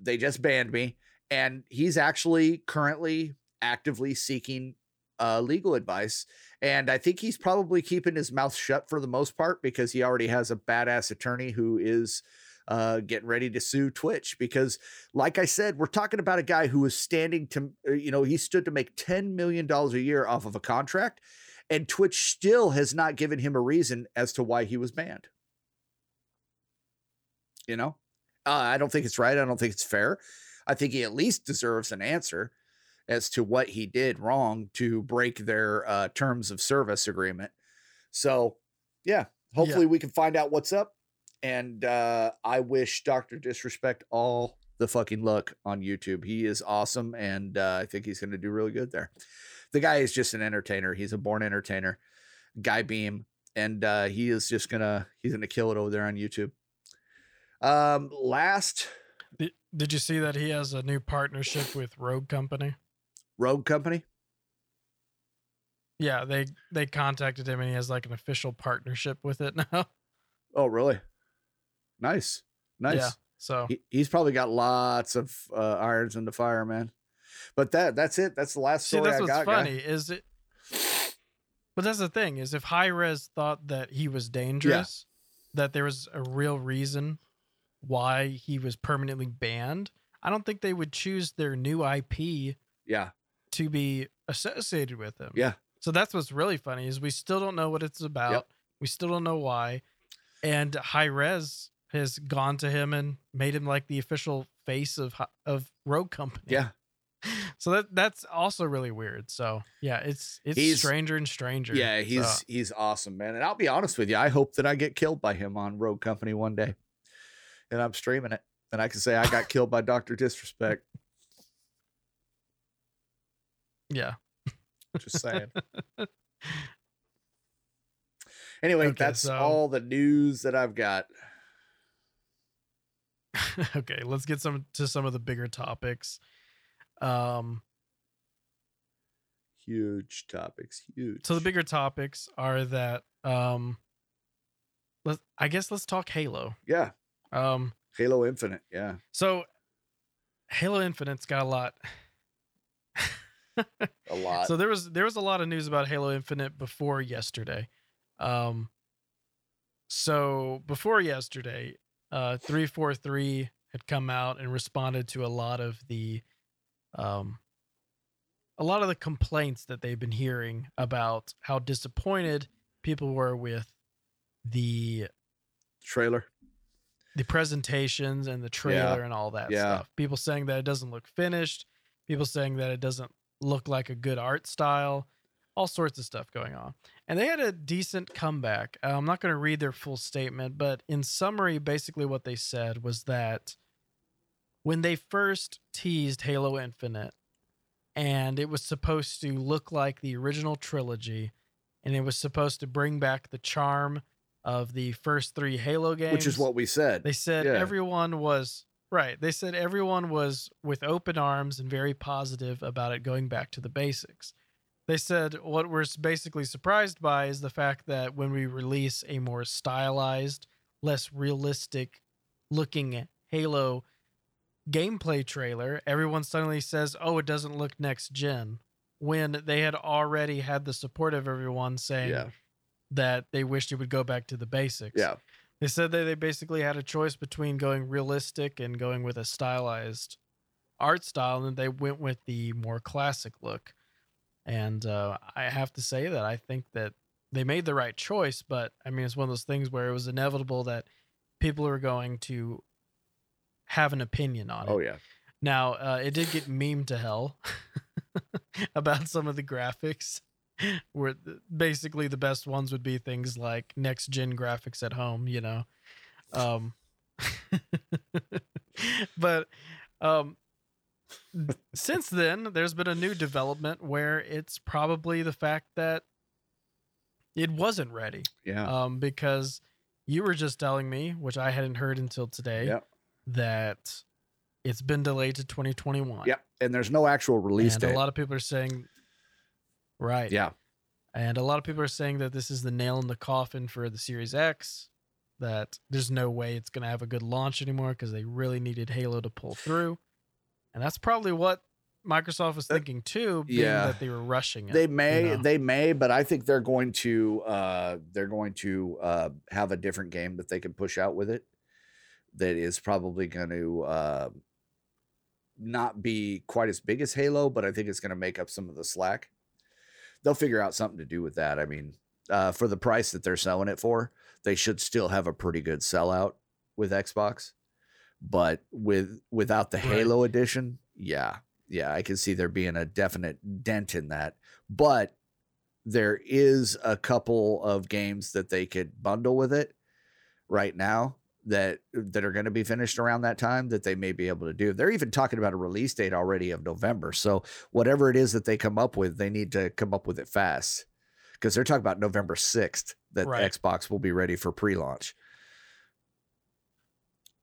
Speaker 2: They just banned me. And he's actually currently actively seeking uh, legal advice. And I think he's probably keeping his mouth shut for the most part because he already has a badass attorney who is uh, getting ready to sue Twitch. Because, like I said, we're talking about a guy who was standing to, uh, you know, he stood to make $10 million a year off of a contract. And Twitch still has not given him a reason as to why he was banned. You know, uh, I don't think it's right. I don't think it's fair. I think he at least deserves an answer as to what he did wrong to break their uh, terms of service agreement. So, yeah, hopefully we can find out what's up. And uh, I wish Dr. Disrespect all the fucking luck on YouTube. He is awesome. And uh, I think he's going to do really good there. The guy is just an entertainer. He's a born entertainer, Guy Beahm. And uh, he is just going to, he's going to kill it over there on YouTube. Um, last
Speaker 1: Did, did you see that he has a new partnership with Rogue Company?
Speaker 2: Rogue Company.
Speaker 1: Yeah, they they contacted him and he has like an official partnership with it now.
Speaker 2: Oh, really? Nice, nice.
Speaker 1: Yeah. So
Speaker 2: He, he's probably got lots of uh, irons in the fire, man. But that that's it. That's the last
Speaker 1: see, that's
Speaker 2: I
Speaker 1: what's
Speaker 2: got. guy.
Speaker 1: funny is it. But that's the thing is if Hi-Rez thought that he was dangerous, that there was a real reason why he was permanently banned. I don't think they would choose their new IP
Speaker 2: Yeah,
Speaker 1: to be associated with him.
Speaker 2: yeah,
Speaker 1: So that's what's really funny is we still don't know what it's about. We still don't know why. And Hi-Rez has gone to him and made him like the official face of of Rogue Company.
Speaker 2: yeah.
Speaker 1: So that that's also really weird. So yeah, it's it's
Speaker 2: He's-
Speaker 1: stranger and stranger.
Speaker 2: Yeah, he's
Speaker 1: So,
Speaker 2: he's awesome, man. And I'll be honest with you, I hope that I get killed by him on Rogue Company one day, and I'm streaming it, and I can say I got killed by Doctor Disrespect.
Speaker 1: yeah.
Speaker 2: Just saying. Anyway,
Speaker 1: Okay,
Speaker 2: that's
Speaker 1: so-
Speaker 2: all the news that I've got.
Speaker 1: okay, let's get some to some of the bigger topics. Um
Speaker 2: Huge topics, huge.
Speaker 1: so the bigger topics are that um let I guess let's talk Halo.
Speaker 2: yeah,
Speaker 1: Um
Speaker 2: Halo Infinite. Yeah,
Speaker 1: So Halo Infinite's got a lot.
Speaker 2: a lot.
Speaker 1: so there was there was a lot of news about Halo Infinite before yesterday. Um so before yesterday, uh 343 had come out and responded to a lot of the um, a lot of the complaints that they've been hearing about how disappointed people were with the
Speaker 2: Trailer.
Speaker 1: the presentations and the trailer and all that
Speaker 2: Yeah.
Speaker 1: stuff. People saying that it doesn't look finished. People saying that it doesn't look like a good art style. All sorts of stuff going on. And they had a decent comeback. Uh, I'm not going to read their full statement, but in summary, basically what they said was that when they first teased Halo Infinite and it was supposed to look like the original trilogy and it was supposed to bring back the charm of the first three Halo games.
Speaker 2: Which is what we said.
Speaker 1: They said
Speaker 2: Yeah.
Speaker 1: everyone was right. They said everyone was with open arms and very positive about it going back to the basics. They said what we're basically surprised by is the fact that when we release a more stylized, less realistic looking Halo gameplay trailer, everyone suddenly says, "Oh, it doesn't look next gen." When they had already had the support of everyone saying
Speaker 2: yeah.
Speaker 1: that they wished it would go back to the basics.
Speaker 2: Yeah.
Speaker 1: They said that they basically had a choice between going realistic and going with a stylized art style, and they went with the more classic look. And uh, I have to say that I think that they made the right choice, but I mean, it's one of those things where it was inevitable that people are going to have an opinion on it.
Speaker 2: Oh yeah.
Speaker 1: Now, uh, it did get meme to hell about some of the graphics, where basically the best ones would be things like next gen graphics at home, you know. Um, but um, since then, there's been a new development where it's probably the fact that it wasn't ready
Speaker 2: Yeah.
Speaker 1: um, because you were just telling me, which I hadn't heard until today, that it's been delayed to 2021.
Speaker 2: Yep. And there's no actual release
Speaker 1: and
Speaker 2: date.
Speaker 1: a lot of people are saying, right.
Speaker 2: yeah.
Speaker 1: And a lot of people are saying that this is the nail in the coffin for the Series X, that there's no way it's going to have a good launch anymore because they really needed Halo to pull through. And that's probably what Microsoft was
Speaker 2: Uh,
Speaker 1: thinking too, being
Speaker 2: yeah.
Speaker 1: that they were rushing it.
Speaker 2: They may,
Speaker 1: you know?
Speaker 2: they may, but I think they're going to, uh, they're going to uh, have a different game that they can push out with it. That is probably going to uh, not be quite as big as Halo, but I think it's going to make up some of the slack. They'll figure out something to do with that. I mean, uh, for the price that they're selling it for, they should still have a pretty good sellout with Xbox. But with without the
Speaker 1: Right.
Speaker 2: Halo edition, yeah, yeah, I can see there being a definite dent in that. But there is a couple of games that they could bundle with it right now that that are going to be finished around that time that they may be able to do. They're even talking about a release date already of November. So whatever it is that they come up with, they need to come up with it fast because they're talking about November 6th that
Speaker 1: Right.
Speaker 2: Xbox will be ready for pre-launch.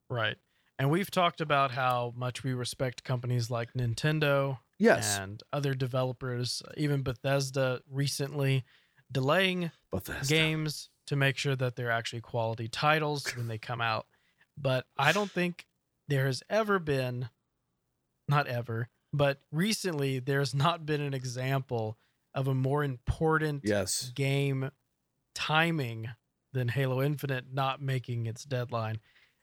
Speaker 1: Right. And we've talked about how much we respect companies like Nintendo
Speaker 2: Yes,
Speaker 1: and other developers, even Bethesda recently delaying
Speaker 2: Bethesda.
Speaker 1: games to make sure that they're actually quality titles when they come out. But I don't think there has ever been, not ever, but recently there's not been an example of a more important
Speaker 2: Yes.
Speaker 1: game timing than Halo Infinite not making its deadline.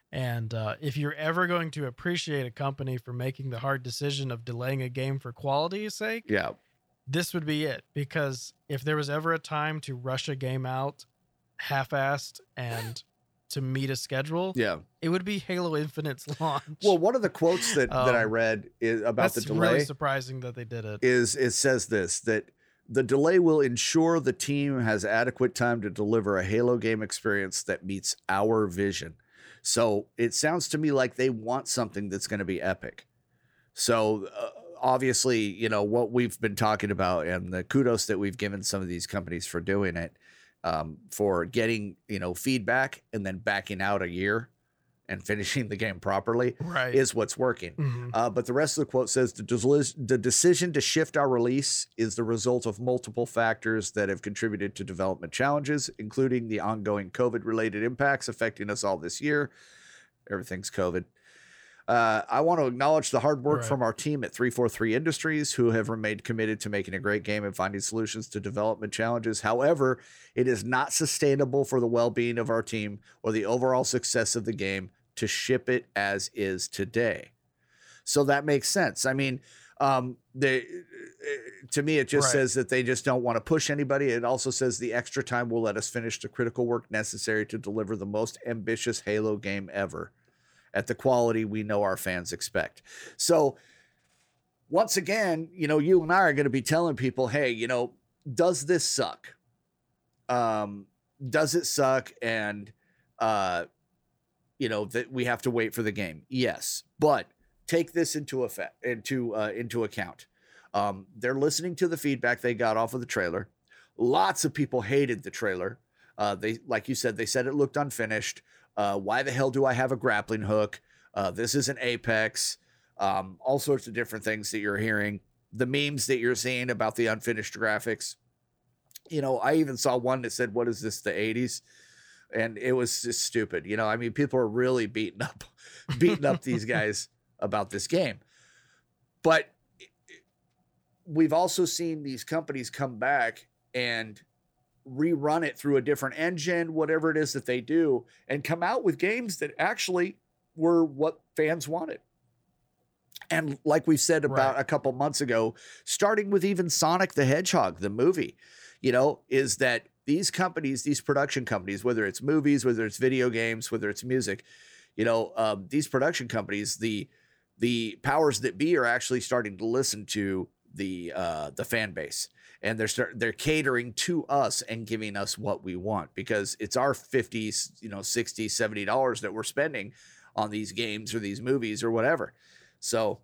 Speaker 1: And uh, if you're ever going to appreciate a company for making the hard decision of delaying a game for quality's sake,
Speaker 2: Yeah.
Speaker 1: this would be it. Because if there was ever a time to rush a game out half assed and to meet a schedule,
Speaker 2: Yeah.
Speaker 1: it would be Halo Infinite's launch.
Speaker 2: Well, one of the quotes that, that I
Speaker 1: Um,
Speaker 2: read is about the delay.
Speaker 1: really surprising that they did it.
Speaker 2: is it says this that the delay will ensure the team has adequate time to deliver a Halo game experience that meets our vision. So it sounds to me like they want something that's going to be epic. So uh, obviously, you know what we've been talking about, and the kudos that we've given some of these companies for doing it, um, for getting you know feedback and then backing out a year and finishing the game properly
Speaker 1: right.
Speaker 2: is what's working.
Speaker 1: Mhm.
Speaker 2: Uh, but the rest of the quote says the, delis- the decision to shift our release is the result of multiple factors that have contributed to development challenges, including the ongoing COVID related impacts affecting us all this year. Everything's COVID. Uh, I want to acknowledge the hard work
Speaker 1: Right.
Speaker 2: from our team at 343 Industries, who have remained committed to making a great game and finding solutions to development challenges. However, it is not sustainable for the well being of our team or the overall success of the game to ship it as is today. So that makes sense. I mean, Um, they, to me, it just
Speaker 1: Right.
Speaker 2: says that they just don't want to push anybody. It also says the extra time will let us finish the critical work necessary to deliver the most ambitious Halo game ever at the quality we know our fans expect. So, once again, you know, you and I are going to be telling people, hey, you know, does this suck? Um, does it suck? And, uh, you know, that we have to wait for the game. Yes, but take this into effect into uh, into account. Um, they're listening to the feedback they got off of the trailer. Lots of people hated the trailer. Uh, they, like you said, they said it looked unfinished. Uh, why the hell do I have a grappling hook? Uh, this is an Apex. Um, all sorts of different things that you're hearing. The memes that you're seeing about the unfinished graphics. You know, I even saw one that said, "What is this? The '80s?" And it was just stupid. You know, I mean, people are really beating up, beating up these guys about this game. But we've also seen these companies come back and rerun it through a different engine, whatever it is that they do, and come out with games that actually were what fans wanted. And like we've said about
Speaker 1: Right.
Speaker 2: a couple months ago, starting with even Sonic the Hedgehog, the movie, you know, is that these companies, these production companies, whether it's movies, whether it's video games, whether it's music, you know, um, these production companies, the the powers that be are actually starting to listen to the uh, the fan base, and they're start, they're catering to us and giving us what we want because it's our 50 you know 60 70 dollars that we're spending on these games or these movies or whatever. So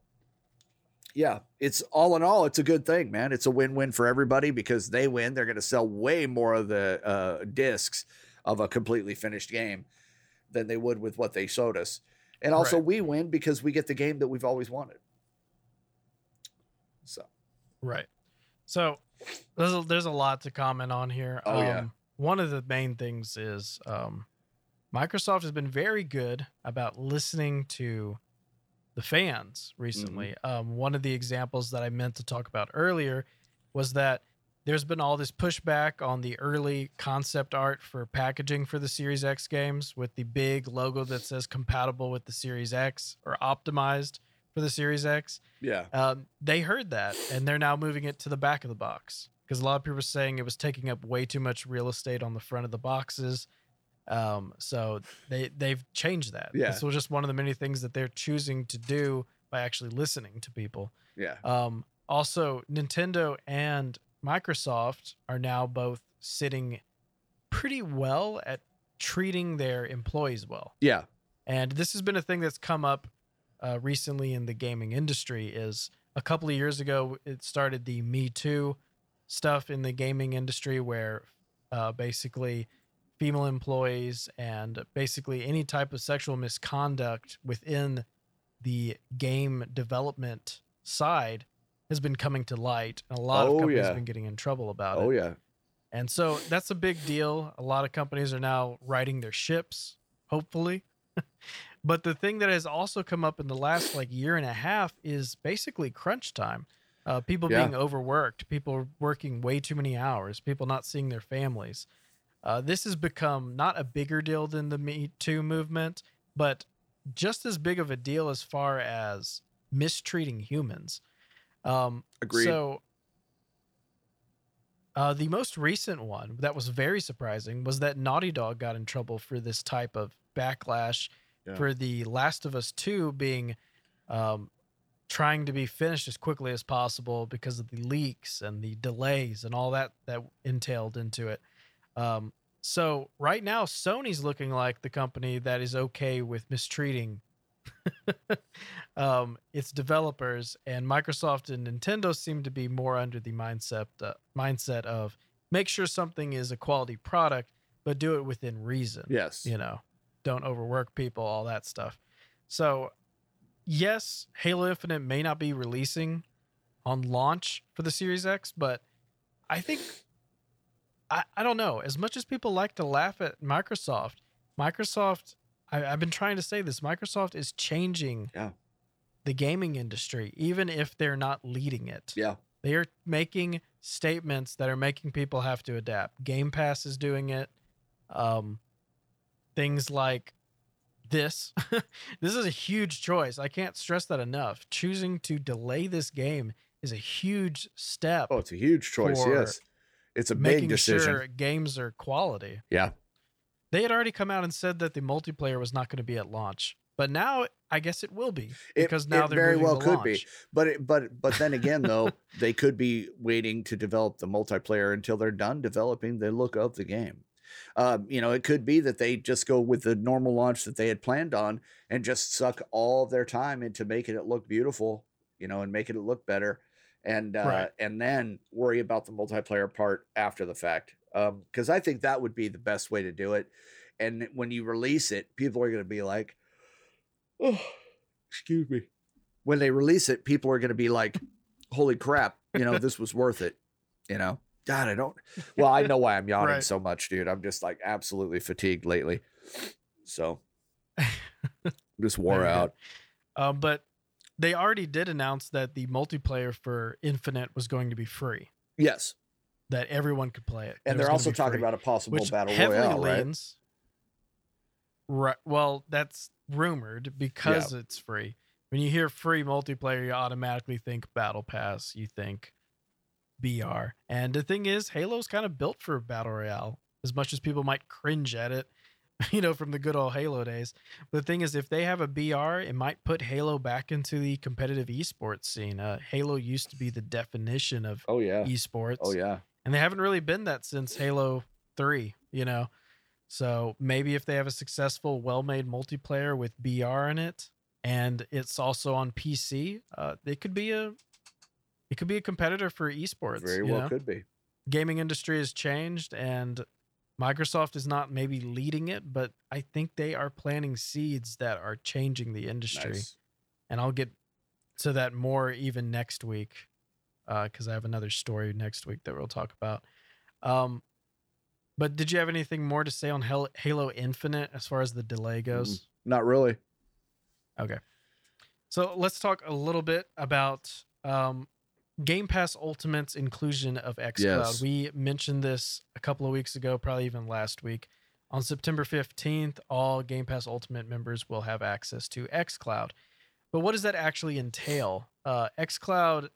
Speaker 2: yeah it's all in all it's a good thing man. It's a win-win for everybody because they win. They're going to sell way more of the uh, discs of a completely finished game than they would with what they showed us. And also
Speaker 1: Right.
Speaker 2: we win because we get the game that we've always wanted. So.
Speaker 1: Right. So there's a, there's a lot to comment on here.
Speaker 2: Oh, yeah.
Speaker 1: Um, One of the main things is um, Microsoft has been very good about listening to the fans recently.
Speaker 2: Mm-hmm.
Speaker 1: Um, one of the examples that I meant to talk about earlier was that there's been all this pushback on the early concept art for packaging for the Series X games with the big logo that says compatible with the Series X or optimized for the Series X
Speaker 2: yeah
Speaker 1: um, they heard that and they're now moving it to the back of the box because a lot of people were saying it was taking up way too much real estate on the front of the boxes. Um, so they they've changed that.
Speaker 2: Yeah.
Speaker 1: This was just one of the many things that they're choosing to do by actually listening to people.
Speaker 2: yeah
Speaker 1: Um, also, Nintendo and Microsoft are now both sitting pretty well at treating their employees well
Speaker 2: yeah
Speaker 1: and this has been a thing that's come up uh, recently in the gaming industry is a couple of years ago it started the me too stuff in the gaming industry where uh, basically female employees and basically any type of sexual misconduct within the game development side has been coming to light and a lot
Speaker 2: Oh,
Speaker 1: of companies
Speaker 2: yeah.
Speaker 1: have been getting in trouble about it
Speaker 2: oh yeah
Speaker 1: and so that's a big deal. A lot of companies are now riding their ships, hopefully. but the thing that has also come up in the last like year and a half is basically crunch time. Uh, people
Speaker 2: Yeah.
Speaker 1: being overworked, people working way too many hours, people not seeing their families. Uh, this has become not a bigger deal than the Me Too movement, but just as big of a deal as far as mistreating humans. Um,
Speaker 2: agreed
Speaker 1: so, uh, the most recent one that was very surprising was that Naughty Dog got in trouble for this type of backlash
Speaker 2: Yeah.
Speaker 1: for the Last of Us 2 being um, trying to be finished as quickly as possible because of the leaks and the delays and all that that entailed into it. Um, so right now, Sony's looking like the company that is okay with mistreating um, its developers, and Microsoft and Nintendo seem to be more under the mindset uh, mindset of make sure something is a quality product, but do it within reason.
Speaker 2: yes
Speaker 1: You know, don't overwork people, all that stuff. So, yes, Halo Infinite may not be releasing on launch for the Series X, but I think I, I don't know. As much as people like to laugh at Microsoft, Microsoft I, I've been trying to say this, Microsoft is changing
Speaker 2: Yeah.
Speaker 1: the gaming industry, even if they're not leading it.
Speaker 2: yeah
Speaker 1: They are making statements that are making people have to adapt. Game Pass is doing it. Um, things like this. this is a huge choice. I can't stress that enough. Choosing to delay this game is a huge step.
Speaker 2: Oh, it's a huge choice. Yes, it's a big decision.
Speaker 1: sure games are quality.
Speaker 2: Yeah.
Speaker 1: They had already come out and said that the multiplayer was not going to be at launch, but now I guess it will be
Speaker 2: It-
Speaker 1: because now
Speaker 2: it
Speaker 1: they're
Speaker 2: very well could be. But it, but but then again, though, they could be waiting to develop the multiplayer until they're done developing the look of the game. Um, you know, it could be that they just go with the normal launch that they had planned on and just suck all of their time into making it look beautiful, you know, and making it look better, and uh,
Speaker 1: Right.
Speaker 2: and then worry about the multiplayer part after the fact. Because I think that would be the best way to do it. And when you release it, people are going to be like, "Oh, excuse me." When they release it, people are going to be like, "Holy crap! You know, this was worth it." You know, God, I don't. Well, I know why I'm yawning
Speaker 1: Right.
Speaker 2: so much, dude. I'm just like absolutely fatigued lately. So just wore out.
Speaker 1: Um, but they already did announce that the multiplayer for Infinite was going to be free,
Speaker 2: Yes,
Speaker 1: that everyone could play it.
Speaker 2: and
Speaker 1: It
Speaker 2: they're also talking
Speaker 1: free,
Speaker 2: about a possible battle royale,
Speaker 1: leans. Right. Well, that's rumored because it's free. When you hear free multiplayer, you automatically think Battle Pass. You think BR. And the thing is, Halo's kind of built for battle royale. As much as people might cringe at it, you know, from the good old Halo days. But the thing is, if they have a BR, it might put Halo back into the competitive esports scene. Uh, Halo used to be the definition of
Speaker 2: Oh yeah.
Speaker 1: esports
Speaker 2: Oh yeah.
Speaker 1: and they haven't really been that since Halo 3, you know. So maybe if they have a successful, well-made multiplayer with BR in it, and it's also on PC, uh, it could be a it could be a competitor for esports.
Speaker 2: Very well
Speaker 1: know?
Speaker 2: could be.
Speaker 1: Gaming industry has changed, and Microsoft is not maybe leading it, but I think they are planting seeds that are changing the industry
Speaker 2: Nice.
Speaker 1: and I'll get to that more even next week because I have another story next week that we'll talk about. Um, but did you have anything more to say on Halo Infinite as far as the delay goes?
Speaker 2: Not really.
Speaker 1: Okay. So let's talk a little bit about um, Game Pass Ultimate's inclusion of xCloud.
Speaker 2: Yes.
Speaker 1: We mentioned this a couple of weeks ago, probably even last week. On September 15th, all Game Pass Ultimate members will have access to xCloud. But what does that actually entail? Uh, xCloud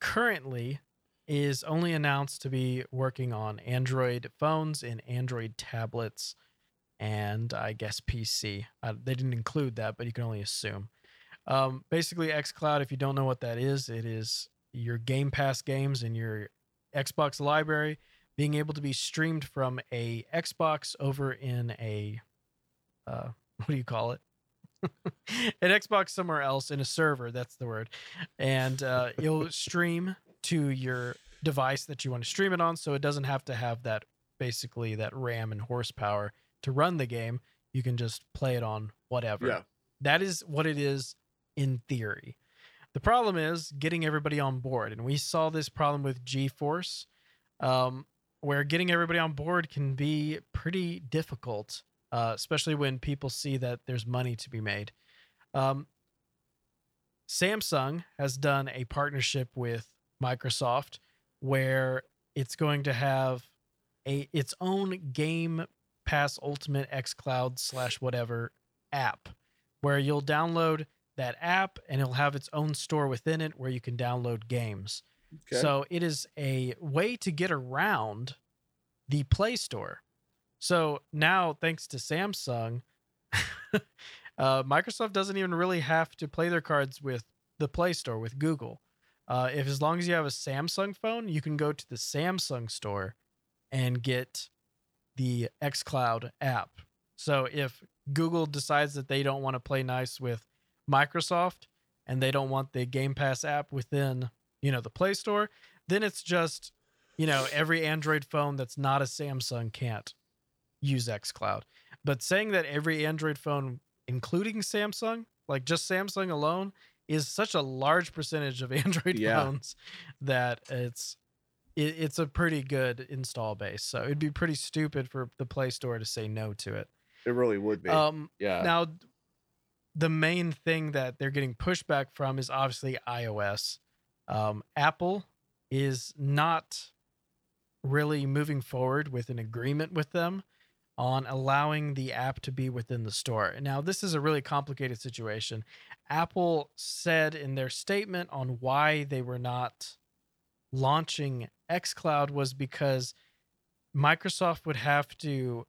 Speaker 1: currently is only announced to be working on Android phones and Android tablets and I guess PC. Uh, they didn't include that, but you can only assume. Um, basically, xCloud, if you don't know what that is, it is your Game Pass games in your Xbox library being able to be streamed from a Xbox over in a uh, what do you call it? An Xbox somewhere else in a server. That's the word, and uh, you'll stream to your device that you want to stream it on, so it doesn't have to have that basically that RAM and horsepower to run the game. You can just play it on whatever.
Speaker 2: Yeah.
Speaker 1: That is what it is in theory. The problem is getting everybody on board, and we saw this problem with GeForce, um, where getting everybody on board can be pretty difficult, uh, especially when people see that there's money to be made. Um, Samsung has done a partnership with Microsoft where it's going to have a its own Game Pass Ultimate X Cloud slash whatever app where you'll download that app and it'll have its own store within it where you can download games.
Speaker 2: Okay.
Speaker 1: So it is a way to get around the Play Store. So now, thanks to Samsung, uh, Microsoft doesn't even really have to play their cards with the Play Store with Google. Uh, if as long as you have a Samsung phone, you can go to the Samsung store and get the xCloud app. So if Google decides that they don't want to play nice with Microsoft and they don't want the Game Pass app within, you know, the Play Store, then it's just, you know, every Android phone that's not a Samsung can't use xCloud. But saying that every Android phone including Samsung, like just Samsung alone, is such a large percentage of Android
Speaker 2: Yeah.
Speaker 1: phones that it's it, it's a pretty good install base. So it'd be pretty stupid for the Play Store to say no to it.
Speaker 2: it really would be.
Speaker 1: Um,
Speaker 2: yeah.
Speaker 1: now, the main thing that they're getting pushback from is obviously iOS. Um, Apple is not really moving forward with an agreement with them. on allowing the app to be within the store. Now, this is a really complicated situation. Apple said in their statement on why they were not launching xCloud was because Microsoft would have to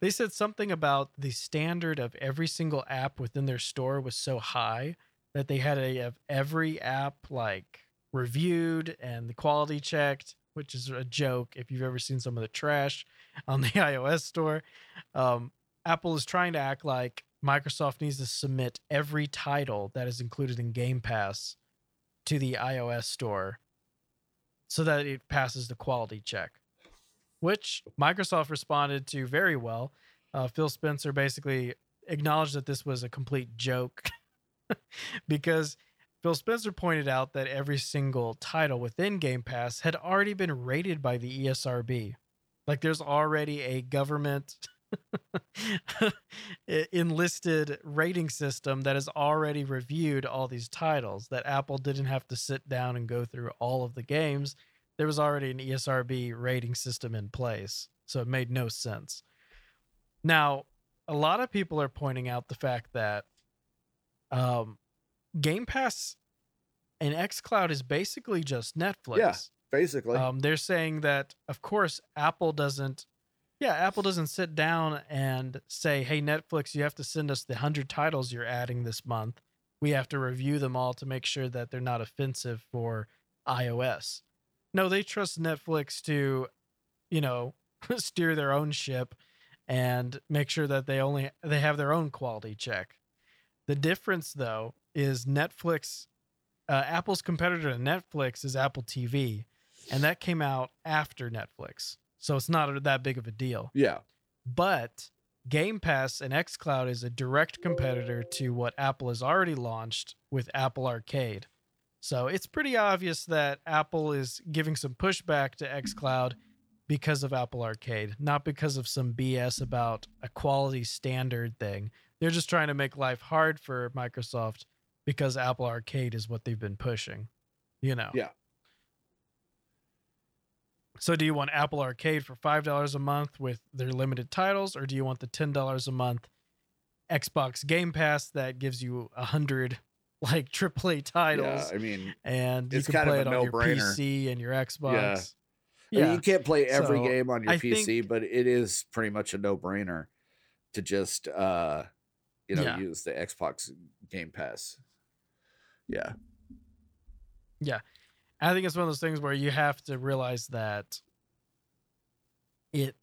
Speaker 1: they said something about the standard of every single app within their store was so high that they had to have every app like reviewed and the quality checked, which is a joke if you've ever seen some of the trash on the iOS store. Um, Apple is trying to act like Microsoft needs to submit every title that is included in Game Pass to the iOS store so that it passes the quality check, which Microsoft responded to very well. Uh, Phil Spencer basically acknowledged that this was a complete joke because Phil Spencer pointed out that every single title within Game Pass had already been rated by the ESRB. Like there's already a government enlisted rating system that has already reviewed all these titles that Apple didn't have to sit down and go through all of the games. There was already an ESRB rating system in place. So it made no sense. Now, a lot of people are pointing out the fact that um, Game Pass and xCloud is basically just Netflix.
Speaker 2: Yeah. Basically,
Speaker 1: Um, they're saying that, of course, Apple doesn't. Yeah, Apple doesn't sit down and say, "Hey, Netflix, you have to send us the hundred titles you're adding this month. We have to review them all to make sure that they're not offensive for iOS." No, they trust Netflix to, you know, steer their own ship and make sure that they only they have their own quality check. The difference, though, is Netflix. Uh, Apple's competitor to Netflix is Apple TV, and that came out after Netflix, so it's not that big of a deal.
Speaker 2: yeah,
Speaker 1: But Game Pass and xCloud is a direct competitor to what Apple has already launched with Apple Arcade. So it's pretty obvious that Apple is giving some pushback to xCloud because of Apple Arcade, not because of some BS about a quality standard thing. They're just trying to make life hard for Microsoft because Apple Arcade is what they've been pushing, you know.
Speaker 2: Yeah.
Speaker 1: So do you want Apple Arcade for $5 a month with their limited titles or do you want the $10 a month Xbox Game Pass that gives you a 100 like AAA titles
Speaker 2: yeah. I mean,
Speaker 1: and you
Speaker 2: it's
Speaker 1: can
Speaker 2: kind of
Speaker 1: play
Speaker 2: a
Speaker 1: it on your. PC and your Xbox.
Speaker 2: I
Speaker 1: Yeah.
Speaker 2: mean, you can't play every
Speaker 1: So,
Speaker 2: game on your
Speaker 1: I
Speaker 2: PC,
Speaker 1: think-
Speaker 2: but it is pretty much a no-brainer to just, uh, you know,
Speaker 1: Yeah.
Speaker 2: use the Xbox Game Pass. Yeah.
Speaker 1: Yeah, I think it's one of those things where you have to realize that it.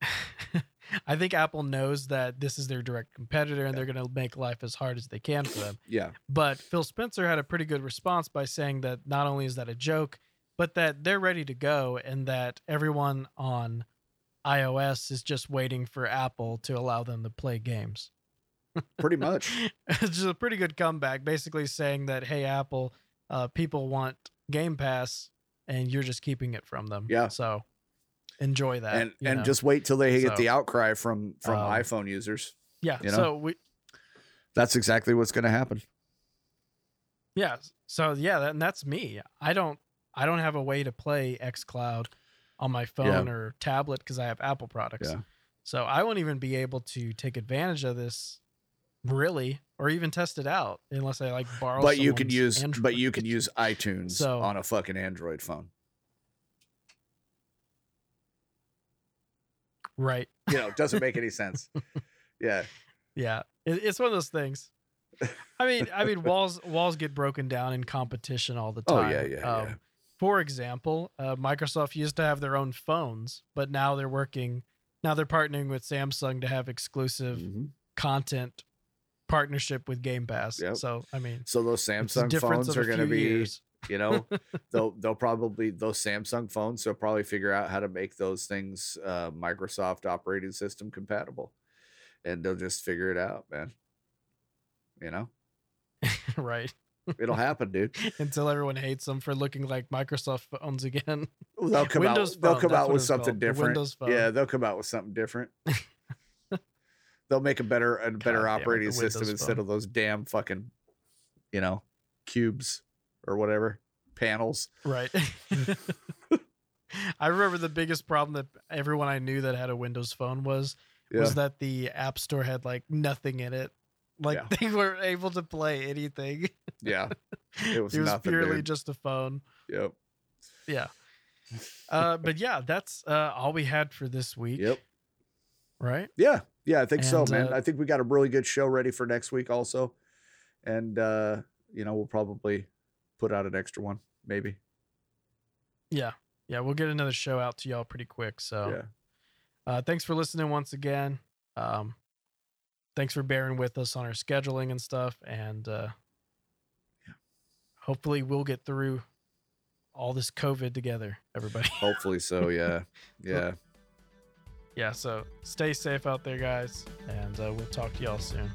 Speaker 1: I think Apple knows that this is their direct competitor and they're going to make life as hard as they can for them.
Speaker 2: yeah,
Speaker 1: But Phil Spencer had a pretty good response by saying that not only is that a joke, but that they're ready to go and that everyone on iOS is just waiting for Apple to allow them to play games.
Speaker 2: pretty much.
Speaker 1: it's just a pretty good comeback, basically saying that, hey, Apple, uh, people want Game Pass and you're just keeping it from them.
Speaker 2: Yeah.
Speaker 1: So enjoy that.
Speaker 2: and and
Speaker 1: know?
Speaker 2: just wait till they get the outcry from from
Speaker 1: um,
Speaker 2: iPhone users.
Speaker 1: yeah.
Speaker 2: you know?
Speaker 1: So we,
Speaker 2: That's exactly what's going to happen.
Speaker 1: Yeah. So yeah, that, and that's me. I don't I don't have a way to play xCloud on my phone or tablet because I have Apple products.
Speaker 2: Yeah.
Speaker 1: So I won't even be able to take advantage of this really or even test it out unless I like borrow
Speaker 2: But you can
Speaker 1: someone's
Speaker 2: use but you
Speaker 1: Android.
Speaker 2: can use iTunes
Speaker 1: So-
Speaker 2: on a fucking Android phone.
Speaker 1: Right.
Speaker 2: You know, it doesn't make any sense. Yeah.
Speaker 1: Yeah. It's one of those things. I mean, I mean walls walls get broken down in competition all the
Speaker 2: Oh,
Speaker 1: time.
Speaker 2: yeah, yeah, yeah.
Speaker 1: Um, For example, uh, Microsoft used to have their own phones, but now they're working. Now they're partnering with Samsung to have exclusive
Speaker 2: Mhm.
Speaker 1: content partnership with Game Pass.
Speaker 2: Yep.
Speaker 1: So I mean,
Speaker 2: So those Samsung phones are going to be,
Speaker 1: years.
Speaker 2: You know, they'll they'll probably those Samsung phones. They'll probably figure out how to make those things uh, Microsoft operating system compatible, and they'll just figure it out, man. You know,
Speaker 1: right?
Speaker 2: it'll happen, dude.
Speaker 1: Until everyone hates them for looking like Microsoft phones again.
Speaker 2: They'll come
Speaker 1: Windows
Speaker 2: out. They'll come out with something
Speaker 1: called,
Speaker 2: different.
Speaker 1: Windows Phone.
Speaker 2: Yeah, they'll come out with something different. they'll make a better a better
Speaker 1: the
Speaker 2: operating system
Speaker 1: Windows
Speaker 2: instead
Speaker 1: Phone.
Speaker 2: of those damn fucking, you know, cubes or whatever panels.
Speaker 1: Right. I remember the biggest problem that everyone I knew that had a Windows phone was
Speaker 2: Yeah.
Speaker 1: was that the App Store had like nothing in it. Like
Speaker 2: Yeah.
Speaker 1: they weren't able to play anything.
Speaker 2: yeah. It was
Speaker 1: it was
Speaker 2: nothing,
Speaker 1: purely
Speaker 2: dude.
Speaker 1: just a phone.
Speaker 2: Yep.
Speaker 1: Yeah. Uh, but yeah, that's uh, all we had for this week,
Speaker 2: Yep.
Speaker 1: right?
Speaker 2: Yeah. Yeah, I think so, man.
Speaker 1: uh,
Speaker 2: I think we got a really good show ready for next week also. And uh, you know, we'll probably put out an extra one, maybe.
Speaker 1: Yeah. Yeah, we'll get another show out to y'all pretty quick. So
Speaker 2: Yeah.
Speaker 1: uh, thanks for listening once again. Um, thanks for bearing with us on our scheduling and stuff. And uh, yeah. hopefully we'll get through all this COVID together, everybody.
Speaker 2: Hopefully so, yeah. Yeah.
Speaker 1: yeah, so stay safe out there, guys. And uh, we'll talk to y'all soon.